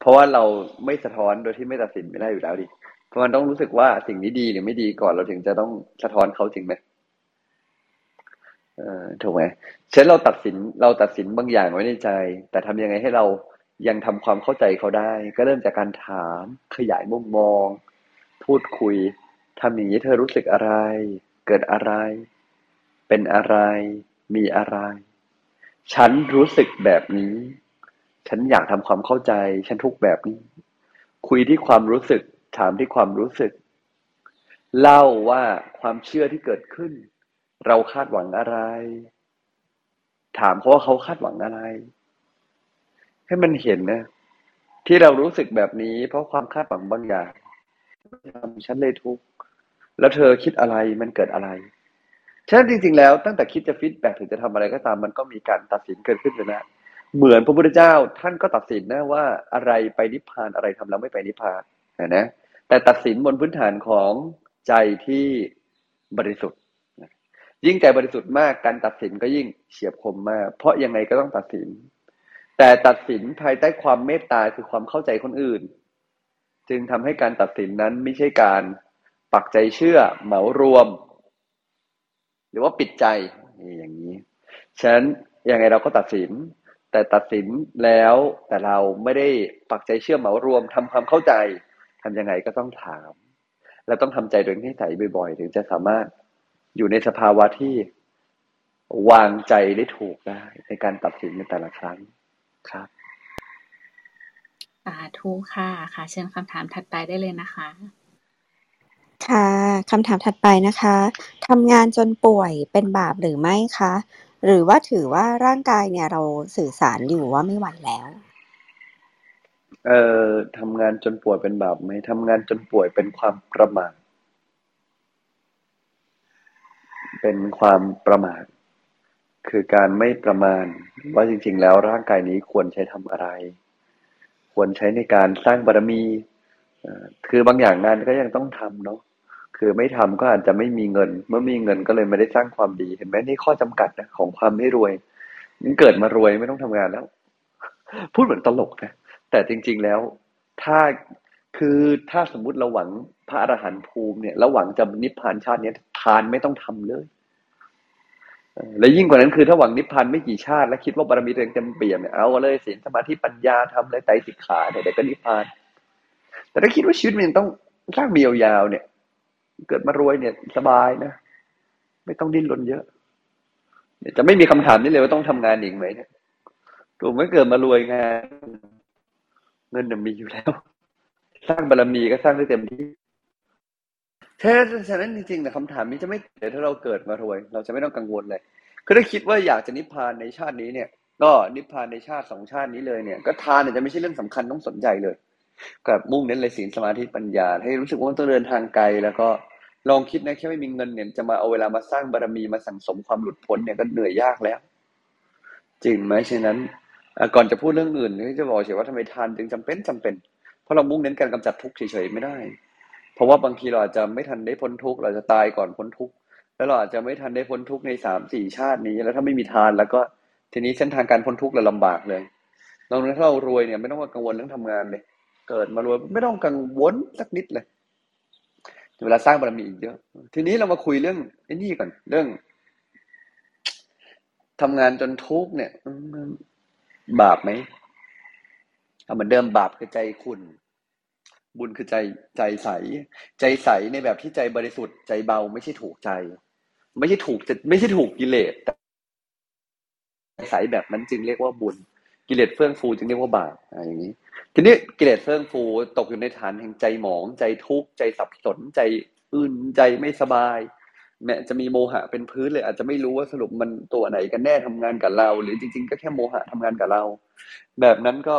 เพราะว่าเราไม่สะท้อนโดยที่ไม่ตัดสินไม่ได้อยู่แล้วดิเพราะมันต้องรู้สึกว่าสิ่งนี้ดีหรือไม่ดีก่อนเราถึงจะต้องสะท้อนเขาจริงไหม เออถูกไหมเช่นเราตัดสินเราตัดสินบางอย่างไว้ในใจ แต่ทำยังไงให้เรายังทำความเข้าใจเขาได้ ก็เริ่มจากการถามขยายมุมมอง พูดคุยทำอย่างนี้เธอรู้สึกอะไร เกิดอะไร เป็นอะไร มีอะไร ฉันรู้สึกแบบนี้ ฉันอยากทำความเข้าใจ ฉันทุกแบบนี้ คุยที่ความรู้สึก ถามที่ความรู้สึก เล่าว่าความเชื่อที่เกิดขึ้น เราคาดหวังอะไร ถามเขาว่าเขาคาดหวังอะไร ให้มันเห็นนะ ที่เรารู้สึกแบบนี้ เพราะความคาดหวังบางอย่างทำฉันเลยทุกข์แล้วเธอคิดอะไรมันเกิดอะไรฉะนั้นจริงๆแล้วตั้งแต่คิดจะฟีดแบ็กถึงจะทำอะไรก็ตามมันก็มีการตัดสินเกิดขึ้นเลยนะเหมือนพระพุทธเจ้าท่านก็ตัดสินนะว่าอะไรไปนิพพานอะไรทำแล้วไม่ไปนิพพานนะแต่ตัดสินบนพื้นฐานของใจที่บริสุทธิ์ ยิ่งใจบริสุทธิ์มากการตัดสินก็ยิ่งเฉียบคมมาก เพราะยังไงก็ต้องตัดสิน แต่ตัดสินภายใต้ความเมตตาคือความเข้าใจคนอื่น จึงทำให้การตัดสินนั้นไม่ใช่การปักใจเชื่อเหมารวม หรือว่าปิดใจอย่างนี้ฉะนั้นยังไงเราก็ตัดสิน แต่ตัดสินแล้วแต่เราไม่ได้ปักใจเชื่อเหมารวมทำความเข้าใจทำยังไงก็ต้องถาม แล้วต้องทำใจโดยนิสัยบ่อยๆ ถึงจะสามารถ อยู่ในสภาวะที่วางใจได้ถูกได้ในการตัดสินในแต่ละครั้งครับสาธุค่ะค่ะ เชิญคำถามถัดไปได้เลยนะคะ ค่ะคำถามถัดไปนะคะทำงานจนป่วยเป็นบาปหรือไม่คะ หรือว่าถือว่าร่างกายเนี่ยเราสื่อสารอยู่ว่าไม่ไหวแล้ว เอ่อทำงานจนป่วยเป็นบาปไหมทำงานจนป่วยเป็นความประมาท เป็นความประมาท คือการไม่ประมาณว่าจริง ๆ แล้วร่างกายนี้ควรใช้ทำอะไร ควรใช้ในการสร้างบารมีคือบางอย่างงานก็ยังต้องทำเนาะคือไม่ทำก็อาจจะไม่มีเงิน เมื่อมีเงินก็เลยไม่ได้สร้างความดี เห็นไหมนี่ข้อจำกัดนะของความไม่รวยนี่เกิดมารวยไม่ต้องทำงานแล้ว พูดเหมือนตลกนะแต่จริง ๆแล้ว ถ้าคือถ้าสมมุติเราหวังพระอรหันต์ภูมิเนี่ยเราหวังจะนิพพานชาตินี้านไม่ต้องทำเลยและยิ่งกว่านั้นคือถ้าหวังนิพพานไม่กี่ชาติ แล้วคิดว่าบารมีตัวเองเต็มเปี่ยมเนี่ยเอาเลยศีลสมาธิปัญญาทำเลยไตรสิกขาเนี่ยเดี๋ยวก็นิพพาน แต่ถ้าคิดว่าชีวิตมันต้องสร้างมียาวๆเนี่ย เกิดมารวยเนี่ยสบายนะ ไม่ต้องดิ้นรนเยอะเี่ยจะไม่มีคำถามนี้เลยว่าต้องทำงานอีกไหมเนี่ยถูกไหมเกิดมารวยงาน เงินมีอยู่แล้ว สร้างบารมีก็สร้างได้เต็มที่ แท้ฉะนั้นจริงๆนะคำถามนี้จะไม่เกิดถ้าเราเกิดมารวย เราจะไม่ต้องกังวลเลยคือถ้าคิดว่าอยากจะนิพพานในชาตินี้เนี่ย ก็นิพพานในชาติสองชาตินี้เลยเนี่ย ก็ทานเนี่ยจะไม่ใช่เรื่องสำคัญต้องสนใจเลยกับมุ่งเน้นเลยศีลสมาธิปัญญา ให้รู้สึกว่าต้องเดินทางไกลแล้วก็ลองคิดนะแค่ไม่มีเงินเนี่ยจะมาเอาเวลามาสร้างบารมีมาสั่งสมความหลุดพ้นเนี่ยก็เหนื่อยยากแล้ว จริงไหมฉะนั้นก่อนจะพูดเรื่องอื่นที่จะบอกเฉยว่าทำไมทานจึงจำเป็นจำเป็น เพราะเรามุ่งเน้นการกำจัดทุกข์เฉยๆไม่ได้ เพราะว่าบางทีเราอาจจะไม่ทันได้พ้นทุกข์เราจะตายก่อนพ้นทุกข์แล้วเราอาจจะไม่ทันได้พ้นทุกข์ในสามสี่ชาตินี้ แล้วถ้าไม่มีทาน แล้วก็ทีนี้เส้นทางการพ้นทุกข์เราลำบากเลยเราถ้าเรารวยเนี่ยไม่ต้องมากังวลเรื่องทำงานเลย เกิดมารวยไม่ต้องกังวลสักนิดเลยเวลาสร้างบารมีอีกเยอะ ทีนี้เรามาคุยเรื่องไอ้นี่ก่อนเรื่องทำงานจนทุกข์เนี่ยบาปไหมเอาเหมือนเดิมบาปคือใจคุณ บุญคือใจใจใส ใจใสในแบบที่ใจบริสุทธิ์ใจเบาไม่ใช่ถูกใจ ไม่ใช่ถูกไม่ใช่ถูกกิเลสใสแบบนั้นจึงเรียกว่าบุญ กิเลสเฟื่องฟูจึงเรียกว่าบาปอะไรอย่างนี้ ทีนี้กิเลสเฟื่องฟูตกอยู่ในฐานแห่งใจหมอง ใจทุกข์ใจสับสนใจอื่นใจไม่สบายแม้จะมีโมหะเป็นพื้นเลย อาจจะไม่รู้ว่าสรุปมันตัวไหนกันแน่ทำงานกับเรา หรือจริง ๆ ก็แค่โมหะทำงานกับเรา แบบนั้นก็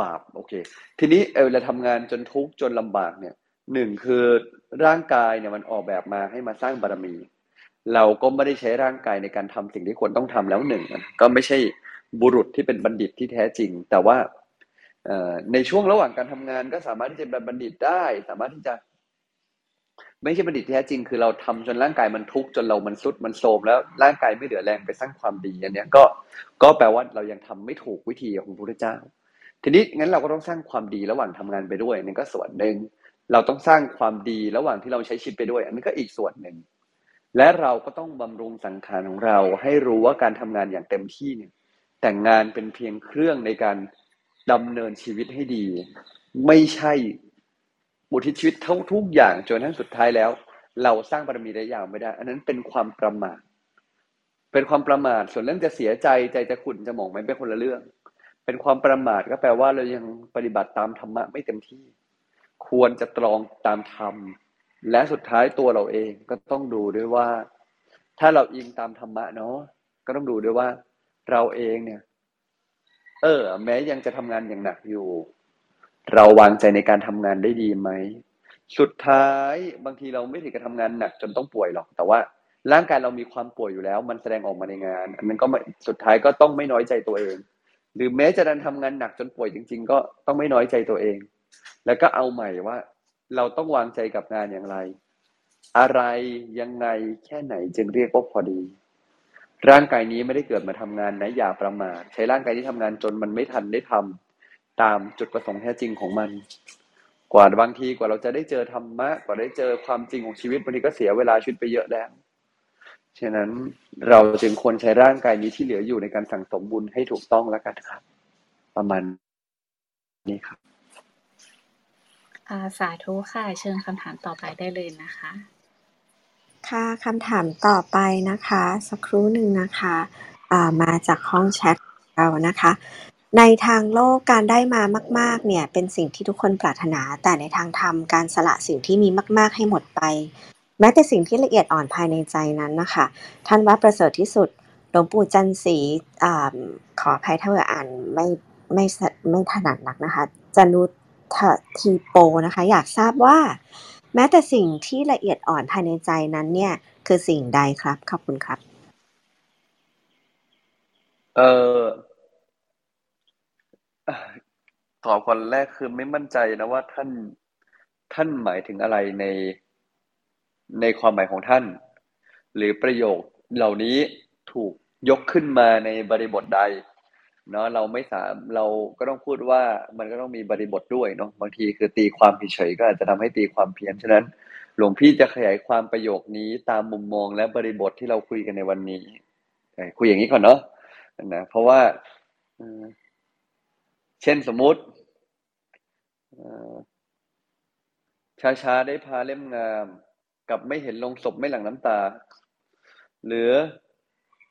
บาปโอเค ทีนี้เวลาทำงานจนทุกข์จนลำบากเนี่ยหนึ่งคือร่างกายเนี่ยมันออกแบบมาให้มาสร้างบารมี เราก็ไม่ได้ใช้ร่างกายในการทำสิ่งที่ควรต้องทำแล้วหนึ่งก็ไม่ใช่บุรุษที่เป็นบัณฑิตที่แท้จริง แต่ว่าในช่วงระหว่างการทำงานก็สามารถที่จะเป็นบัณฑิตได้ สามารถที่จะ ไม่ใช่บัณฑิตแท้จริง คือเราทำจนร่างกายมันทุกข์จนเรามันสุดมันโทมแล้วร่างกายไม่เหลือแรงไปสร้างความดีอันนี้ก็ก็แปลว่าเรายังทำไม่ถูกวิธีของพระพุทธเจ้า ทีนี้งั้นเราก็ต้องสร้างความดีระหว่างทำงานไปด้วยนี่นก็ส่วนหนึ่งเราต้องสร้างความดีระหว่างที่เราใช้ชีวิตไปด้วย อันนี้ก็อีกส่วนหนึ่งและเราก็ต้องบำรุงสังขารของเรา ให้รู้ว่าการทำงานอย่างเต็มที่เนี่ย แต่งานเป็นเพียงเครื่องในการดำเนินชีวิตให้ดี ไม่ใช่บุทิศชีวิตทั้งทุกอย่างจนทั้งสุดท้ายแล้ว เราสร้างบารมีได้ยาวไม่ได้ อันนั้นเป็นความประมาทเป็นความประมาทส่วนเรื่องจะเสียใจใจจะขุ่นจะหมองไมันเป็นคนละเรื่อง เป็นความประมาทก็แปลว่าเรายังปฏิบัติตามธรรมะไม่เต็มที่ ควรจะตรองตามธรรม และสุดท้ายตัวเราเองก็ต้องดูด้วยว่า ถ้าเราอิงตามธรรมะเนาะก็ต้องดูด้วยว่า เราเองเนี่ย เออ แม้ยังจะทำงานอย่างหนักอยู่ เราวางใจในการทำงานได้ดีไหมสุดท้ายบางทีเราไม่ถึงกับทำงานหนักจนต้องป่วยหรอก แต่ว่าร่างกายเรามีความป่วยอยู่แล้ว มันแสดงออกมาในงาน อันนั้นก็สุดท้ายก็ต้องไม่น้อยใจตัวเอง หรือแม้จะดันทำงานหนักจนป่วยจริง ๆ ก็ต้องไม่น้อยใจตัวเอง แล้วก็เอาใหม่ว่า เราต้องวางใจกับงานอย่างไร อะไรยังไงแค่ไหนจึงเรียกว่าพอดี ร่างกายนี้ไม่ได้เกิดมาทำงานนะอย่าประมาทใช้ร่างกายที่ทำงานจนมันไม่ทันได้ทำตามจุดประสงค์แท้จริงของมัน กว่าบางทีกว่าเราจะได้เจอธรรมะกว่าได้เจอความจริงของชีวิตบางทีก็เสียเวลาชีวิตไปเยอะแล้ว ฉะนั้นเราจึงควรใช้ร่างกายนี้ที่เหลืออยู่ในการสั่งสมบุญให้ถูกต้องแล้วกันครับ ประมาณนี้ครับอาสาธุค่ะ เชิญคำถามต่อไปได้เลยนะคะ ค่ะคำถามต่อไปนะคะ สักครู่หนึ่งนะคะามาจากห้องแชทเรานะคะ ในทางโลกการได้มามาก ๆ เนี่ยเป็นสิ่งที่ทุกคนปรารถนา แต่ในทางธรรมการสละสิ่งที่มีมาก ๆ ให้หมดไป แม้แต่สิ่งที่ละเอียดอ่อนภายในใจนั้นนะคะท่านว่าประเสริฐที่สุดหลวงปู่จันทร์ศรีอขออภัยถ้าเออ่านไม่ไม่ไม่ถนัดนักนะคะจันุทีโปนะคะ อยากทราบว่า แม้แต่สิ่งที่ละเอียดอ่อนภายในใจนั้นเนี่ย คือสิ่งใดครับ ขอบคุณครับ เออตอบคนแรกคือไม่มั่นใจนะว่าท่านท่านหมายถึงอะไรใน ในความหมายของท่าน หรือประโยคเหล่านี้ถูกยกขึ้นมาในบริบทใดเนาะเราไม่สามเราก็ต้องพูดว่ามันก็ต้องมีบริบทด้วยเนาะบางทีคือตีความผิดเฉยก็อาจจะทำให้ตีความเพี้ยนฉะนั้น หลวงพี่จะขยายความประโยคนี้ตามมุมมองและบริบทที่เราคุยกันในวันนี้คุยอย่างนี้ก่อนเนาะนะเพราะว่าเช่นสมมุติช้าๆได้พาเล่มงาม กับไม่เห็นลงศพไม่หลั่งน้ำตา หรือ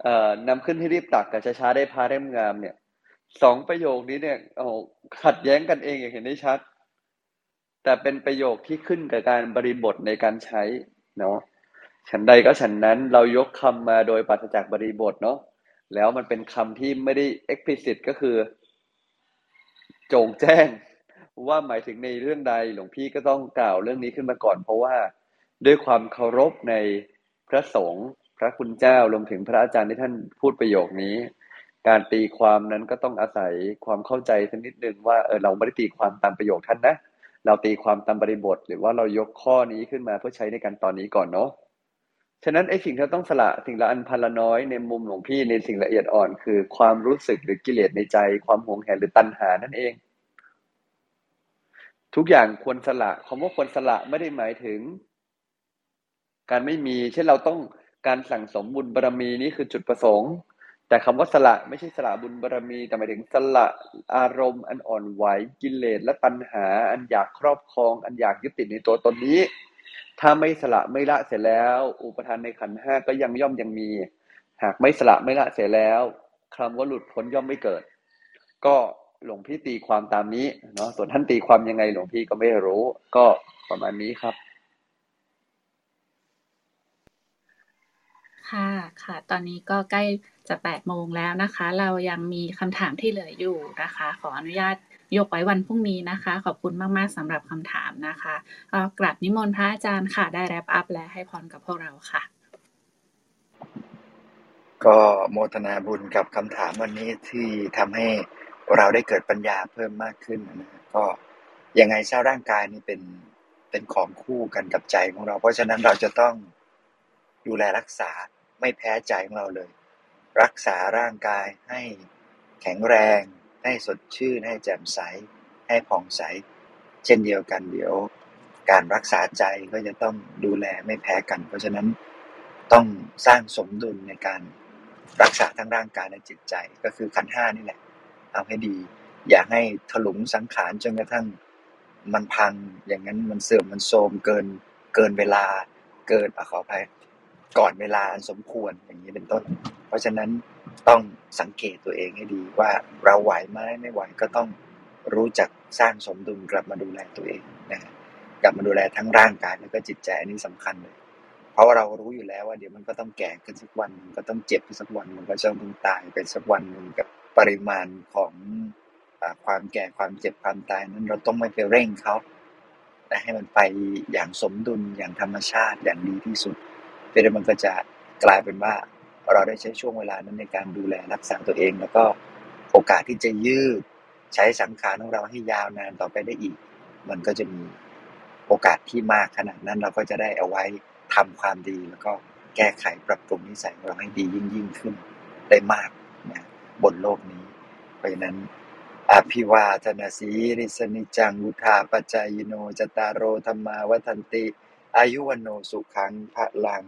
เอ่อนำขึ้นให้รีบตักกับช้าๆได้พาเล่มงามเนี่ยสองประโยคนี้เนี่ยโอ้ขัดแย้งกันเองอย่างเห็นได้ชัด แต่เป็นประโยคที่ขึ้นกับการบริบทในการใช้เนาะฉันใดก็ฉันนั้นเรายกคำมาโดยปราศจากบริบทเนาะแล้วมันเป็นคำที่ไม่ได้ explicit ก็คือ โจงแจ้งว่าหมายถึงในเรื่องใดหลวงพี่ก็ต้องกล่าวเรื่องนี้ขึ้นมาก่อน เพราะว่า ด้วยความเคารพในพระสงฆ์พระคุณเจ้ารวมถึงพระอาจารย์ที่ท่านพูดประโยคนี้ การตีความนั้นก็ต้องอาศัยความเข้าใจสักนิดนึงว่าเออเราไม่ได้ตีความตามประโยคท่านนะ เราตีความตามบริบท หรือว่าเรายกข้อนี้ขึ้นมาเพื่อใช้ในการตอนนี้ก่อนเนาะฉะนั้นไอ้สิ่งที่เราต้องสละสิ่งละอันพันละน้อยในมุมหลวงพี่ในสิ่งละเอียดอ่อนคือความรู้สึกหรือกิเลสในใจ ความหวงแหนหรือตัณหานั่นเอง ทุกอย่างควรสละคำว่าควรสละไม่ได้หมายถึง การไม่มี เช่นเราต้องการสั่งสมบุญบารรมีนี่คือจุดประสงค์ แต่คำว่าสละไม่ใช่สละบุญบารรมี แต่หมายถึงสละอารมณ์อันอ่อนไหวกิเลสและตัณหา อันอยากครอบครอง อันอยากยึดติดในตัวตนนี้ ถ้าไม่สละไม่ละเสร็จแล้ว อุปทานในขันห้าก็ยังย่อมยังมี หากไม่สละไม่ละเสร็จแล้วคำว่าหลุดพ้นย่อมไม่เกิด ก็หลวงพี่ตีความตามนี้เนาะส่วนท่านตีความยังไงหลวงพี่ก็ไม่รู้ ก็ประมาณนี้ครับ ค่ะ ค่ะ ตอนนี้ก็ใกล้จะแปดโมงแล้วนะคะ เรายังมีคำถามที่เหลืออยู่นะคะ ขออนุญาตยกไว้วันพรุ่งนี้นะคะ ขอบคุณมากๆสำหรับคำถามนะคะกราบนิมนต์พระอาจารย์ค่ะ ได้แรปอัพและให้พรกับพวกเราค่ะ ก็โมทนาบุญกับคำถามวันนี้ที่ทำให้เราได้เกิดปัญญาเพิ่มมากขึ้นนะก็ยังไงเจ้าร่างกายนี่เป็นเป็นของคู่กันกับใจของเรา เพราะฉะนั้นเราจะต้องดูแลรักษา ไม่แพ้ใจของเราเลย รักษาร่างกายให้แข็งแรง ให้สดชื่น ให้แจ่มใส ให้ผ่องใส เช่นเดียวกันเดี๋ยว การรักษาใจก็จะต้องดูแลไม่แพ้กัน เพราะฉะนั้นต้องสร้างสมดุลในการรักษาทั้งร่างกายและจิตใจก็คือขันห้านี่แหละ เอาให้ดี อย่าให้ถลุงสังขารจนกระทั่งมันพังอย่างนั้นมันเสื่อมมันโทรมเกินเกินเวลาเกินอขออภัย ก่อนเวลาอันสมควรอย่างนี้เป็นต้น เพราะฉะนั้นต้องสังเกตตัวเองให้ดีว่าเราไหวไหมไม่ไหวก็ต้องรู้จักสร้างสมดุลกลับมาดูแลตัวเองนะกลับมาดูแลทั้งร่างกายแล้วก็จิตใจอันนี้สำคัญเลย เพราะว่าเรารู้อยู่แล้วว่าเดี๋ยวมันก็ต้องแก่กันสักวันมันก็ต้องเจ็บสักวันมันก็จะต้องตายไปสักวันหนึ่งกับปริมาณของความแก่ความเจ็บความตายนั้นเราต้องไม่ไปเร่งเขาแต่ให้มันไปอย่างสมดุลอย่างธรรมชาติอย่างดีที่สุด เพื่อมันก็จะกลายเป็นว่าเราได้ใช้ช่วงเวลานั้นในการดูแลรักษาตัวเอง แล้วก็โอกาสที่จะยืดใช้สังขารของเราให้ยาวนานต่อไปได้อีก มันก็จะมีโอกาสที่มากขนาดนั้นเราก็จะได้เอาไว้ทำความดี แล้วก็แก้ไขปรับปรุงนิสัยของเราให้ดียิ่งยิ่งขึ้นได้มากนะบนโลกนี้ เพราะฉะนั้นอภิวาทนาสีริสนิจังุทาปัจจายโนจตารโรธรรมาวัฒนติ อายุวันโนสุขังพระลัง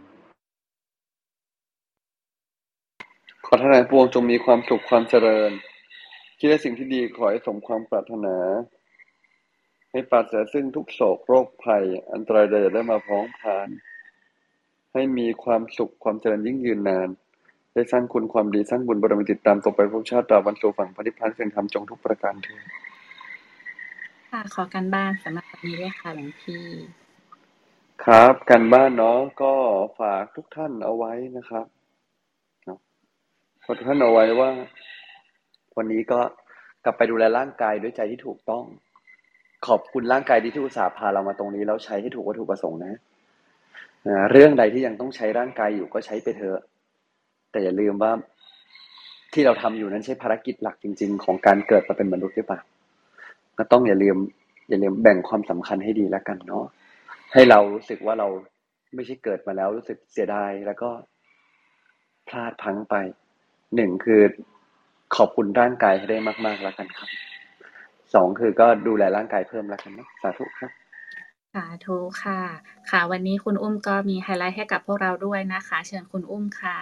ขอท่านปวงจงมีความสุขความเจริญ คิดในสิ่งที่ดีขอให้สมความปรารถนา ให้ปราศจากซึ่งทุกโศกโรคภัย อันตรายใดได้มาพ้องผ่าน ให้มีความสุขความเจริญยิ่งยืนนาน ได้สร้างคุณความดีสร้างบุญบารมีติดตามต่อไปพวกชาติตราวันสู่ฝั่งพระนิพพานเสียงธรรมจงทุกประการเถิดค่ะขอกันบ้านสำหรับวันนี้ด้วยค่ะหลวงพี่ ครับกันบ้านเนาะก็ฝากทุกท่านเอาไว้นะครับข อท่านเอาไว้ว่า วันนี้ก็กลับไปดูแลร่างกายด้วยใจที่ถูกต้อง ขอบคุณร่างกายที่ทุตส่าห์พาเรามาตรงนี้แล้วใช้ให้ถูกวัตถุประสงค์นะเรื่องใดที่ยังต้องใช้ร่างกายอยู่ก็ใช้ไปเถอะ แต่อย่าลืมว่าที่เราทำอยู่นั้นใช่ภารกิจหลักจริง ๆ ของการเกิดมาเป็นมนุษย์หรือเปล่าก็ต้องอย่าลืม อย่าลืมแบ่งความสำคัญให้ดีแล้วกันเนาะให้เรารู้สึกว่าเราไม่ใช่เกิดมาแล้วรู้สึกเสียดายแล้วก็พลาดพังไป หนึ่งคือขอบคุณร่างกายให้ได้มาก ๆ แล้วกันครับสองคือก็ดูแลร่างกายเพิ่มแล้วกันนะสาธุครับสาธุค่ะ ค่ะ วันนี้คุณอุ้มก็มีไฮไลท์ให้กับพวกเราด้วยนะคะ เชิญคุณอุ้มค่ะ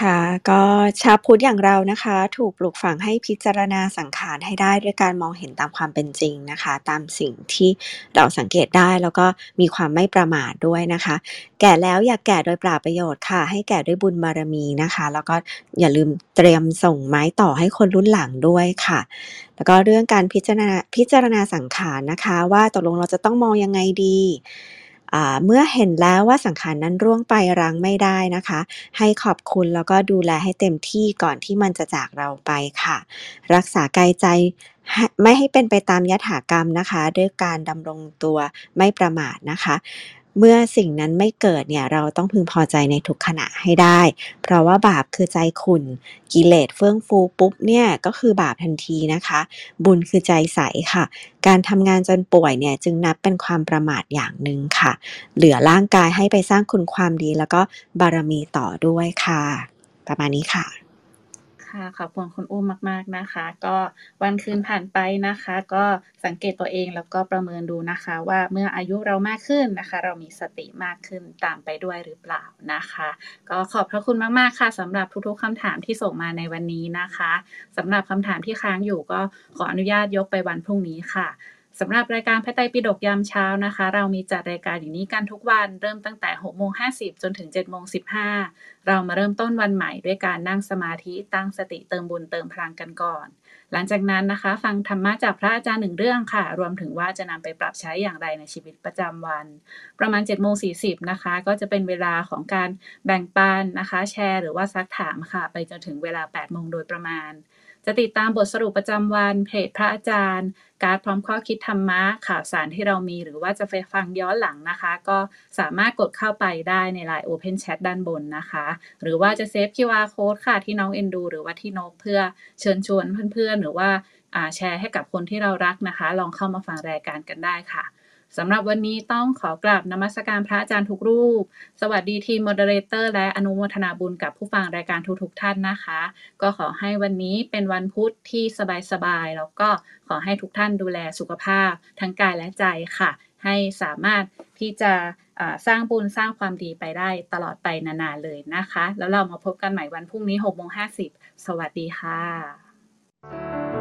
ค่ะ ก็ชาวพุทธอย่างเรานะคะ ถูกปลูกฝังให้พิจารณาสังขารให้ได้ด้วยการมองเห็นตามความเป็นจริงนะคะ ตามสิ่งที่เราสังเกตได้แล้วก็มีความไม่ประมาทด้วยนะคะ แก่แล้วอย่าแก่โดยปราประโยชน์ค่ะ ให้แก่ด้วยบุญบารมีนะคะ แล้วก็อย่าลืมเตรียมส่งไม้ต่อให้คนรุ่นหลังด้วยค่ะ แล้วก็เรื่องการพิจารณาพิจารณาสังขารนะคะ ว่าตกลงเราจะต้องมองยังไงดี เมื่อเห็นแล้วว่าสังขารนั้นร่วงไปรังไม่ได้นะคะ ให้ขอบคุณแล้วก็ดูแลให้เต็มที่ก่อนที่มันจะจากเราไปค่ะ รักษากายใจไม่ให้เป็นไปตามยถากรรมนะคะ ด้วยการดำรงตัวไม่ประมาทนะคะ เมื่อสิ่งนั้นไม่เกิดเนี่ยเราต้องพึงพอใจในทุกขณะให้ได้ เพราะว่าบาปคือใจขุนกิเลสเฟื่องฟูปุ๊บเนี่ยก็คือบาปทันทีนะคะ บุญคือใจใสค่ะ การทำงานจนป่วยเนี่ยจึงนับเป็นความประมาทอย่างหนึ่งค่ะ เหลือร่างกายให้ไปสร้างคุณความดีแล้วก็บารมีต่อด้วยค่ะ ประมาณนี้ค่ะ ค่ะขอบคุณคุณอุ้มมาก ๆนะคะ ก็วันคืนผ่านไปนะคะ ก็สังเกตตัวเองแล้วก็ประเมินดูนะคะ ว่าเมื่ออายุเรามากขึ้นนะคะ เรามีสติมากขึ้นตามไปด้วยหรือเปล่านะคะ ก็ขอบพระคุณมากๆค่ะสำหรับทุกๆคำถามที่ส่งมาในวันนี้นะคะสำหรับคำถามที่ค้างอยู่ก็ขออนุญาตยกไปวันพรุ่งนี้ค่ะ สำหรับรายการพระไตรปิฎกยามเช้านะคะ เรามีจัดรายการอย่างนี้กันทุกวันเริ่มตั้งแต่6โมง50 จนถึง7โมง15 เรามาเริ่มต้นวันใหม่ด้วยการนั่งสมาธิตั้งสติเติมบุญเติมพลังกันก่อน หลังจากนั้นนะคะ ฟังธรรมะจากพระอาจารย์หนึ่งเรื่องค่ะ รวมถึงว่าจะนำไปปรับใช้อย่างไรในชีวิตประจำวัน ประมาณ7โมง40นะคะ ก็จะเป็นเวลาของการแบ่งปันนะคะ แชร์หรือว่าซักถามค่ะ ไปจนถึงเวลา8โมงโดยประมาณ จะติดตามบทสรุปประจำวันเพจพระอาจารย์ การพร้อมข้อคิดธรรมะข่าวสารที่เรามี หรือว่าจะไปฟังย้อนหลังนะคะ ก็สามารถกดเข้าไปได้ใน Line Open Chat ด้านบนนะคะ หรือว่าจะเซฟ QR Code ค่ะที่น้องเอ็นดู หรือว่าที่นกเพื่อเชิญชวนเพื่อนๆ หรือว่าแชร์ให้กับคนที่เรารักนะคะ ลองเข้ามาฟังรายการกันได้ค่ะ สำหรับวันนี้ต้องขอกราบนมัสการพระอาจารย์ทุกรูป สวัสดีทีม moderator และอนุโมทนาบุญกับผู้ฟังรายการทุกๆท่านนะคะ ก็ขอให้วันนี้เป็นวันพุธที่สบายๆ แล้วก็ขอให้ทุกท่านดูแลสุขภาพ ทั้งกายและใจค่ะ ให้สามารถที่จะสร้างบุญสร้างความดีไปได้ตลอดไปนานๆเลยนะคะ แล้วเรามาพบกันใหม่วันพรุ่งนี้6โมง50 สวัสดีค่ะ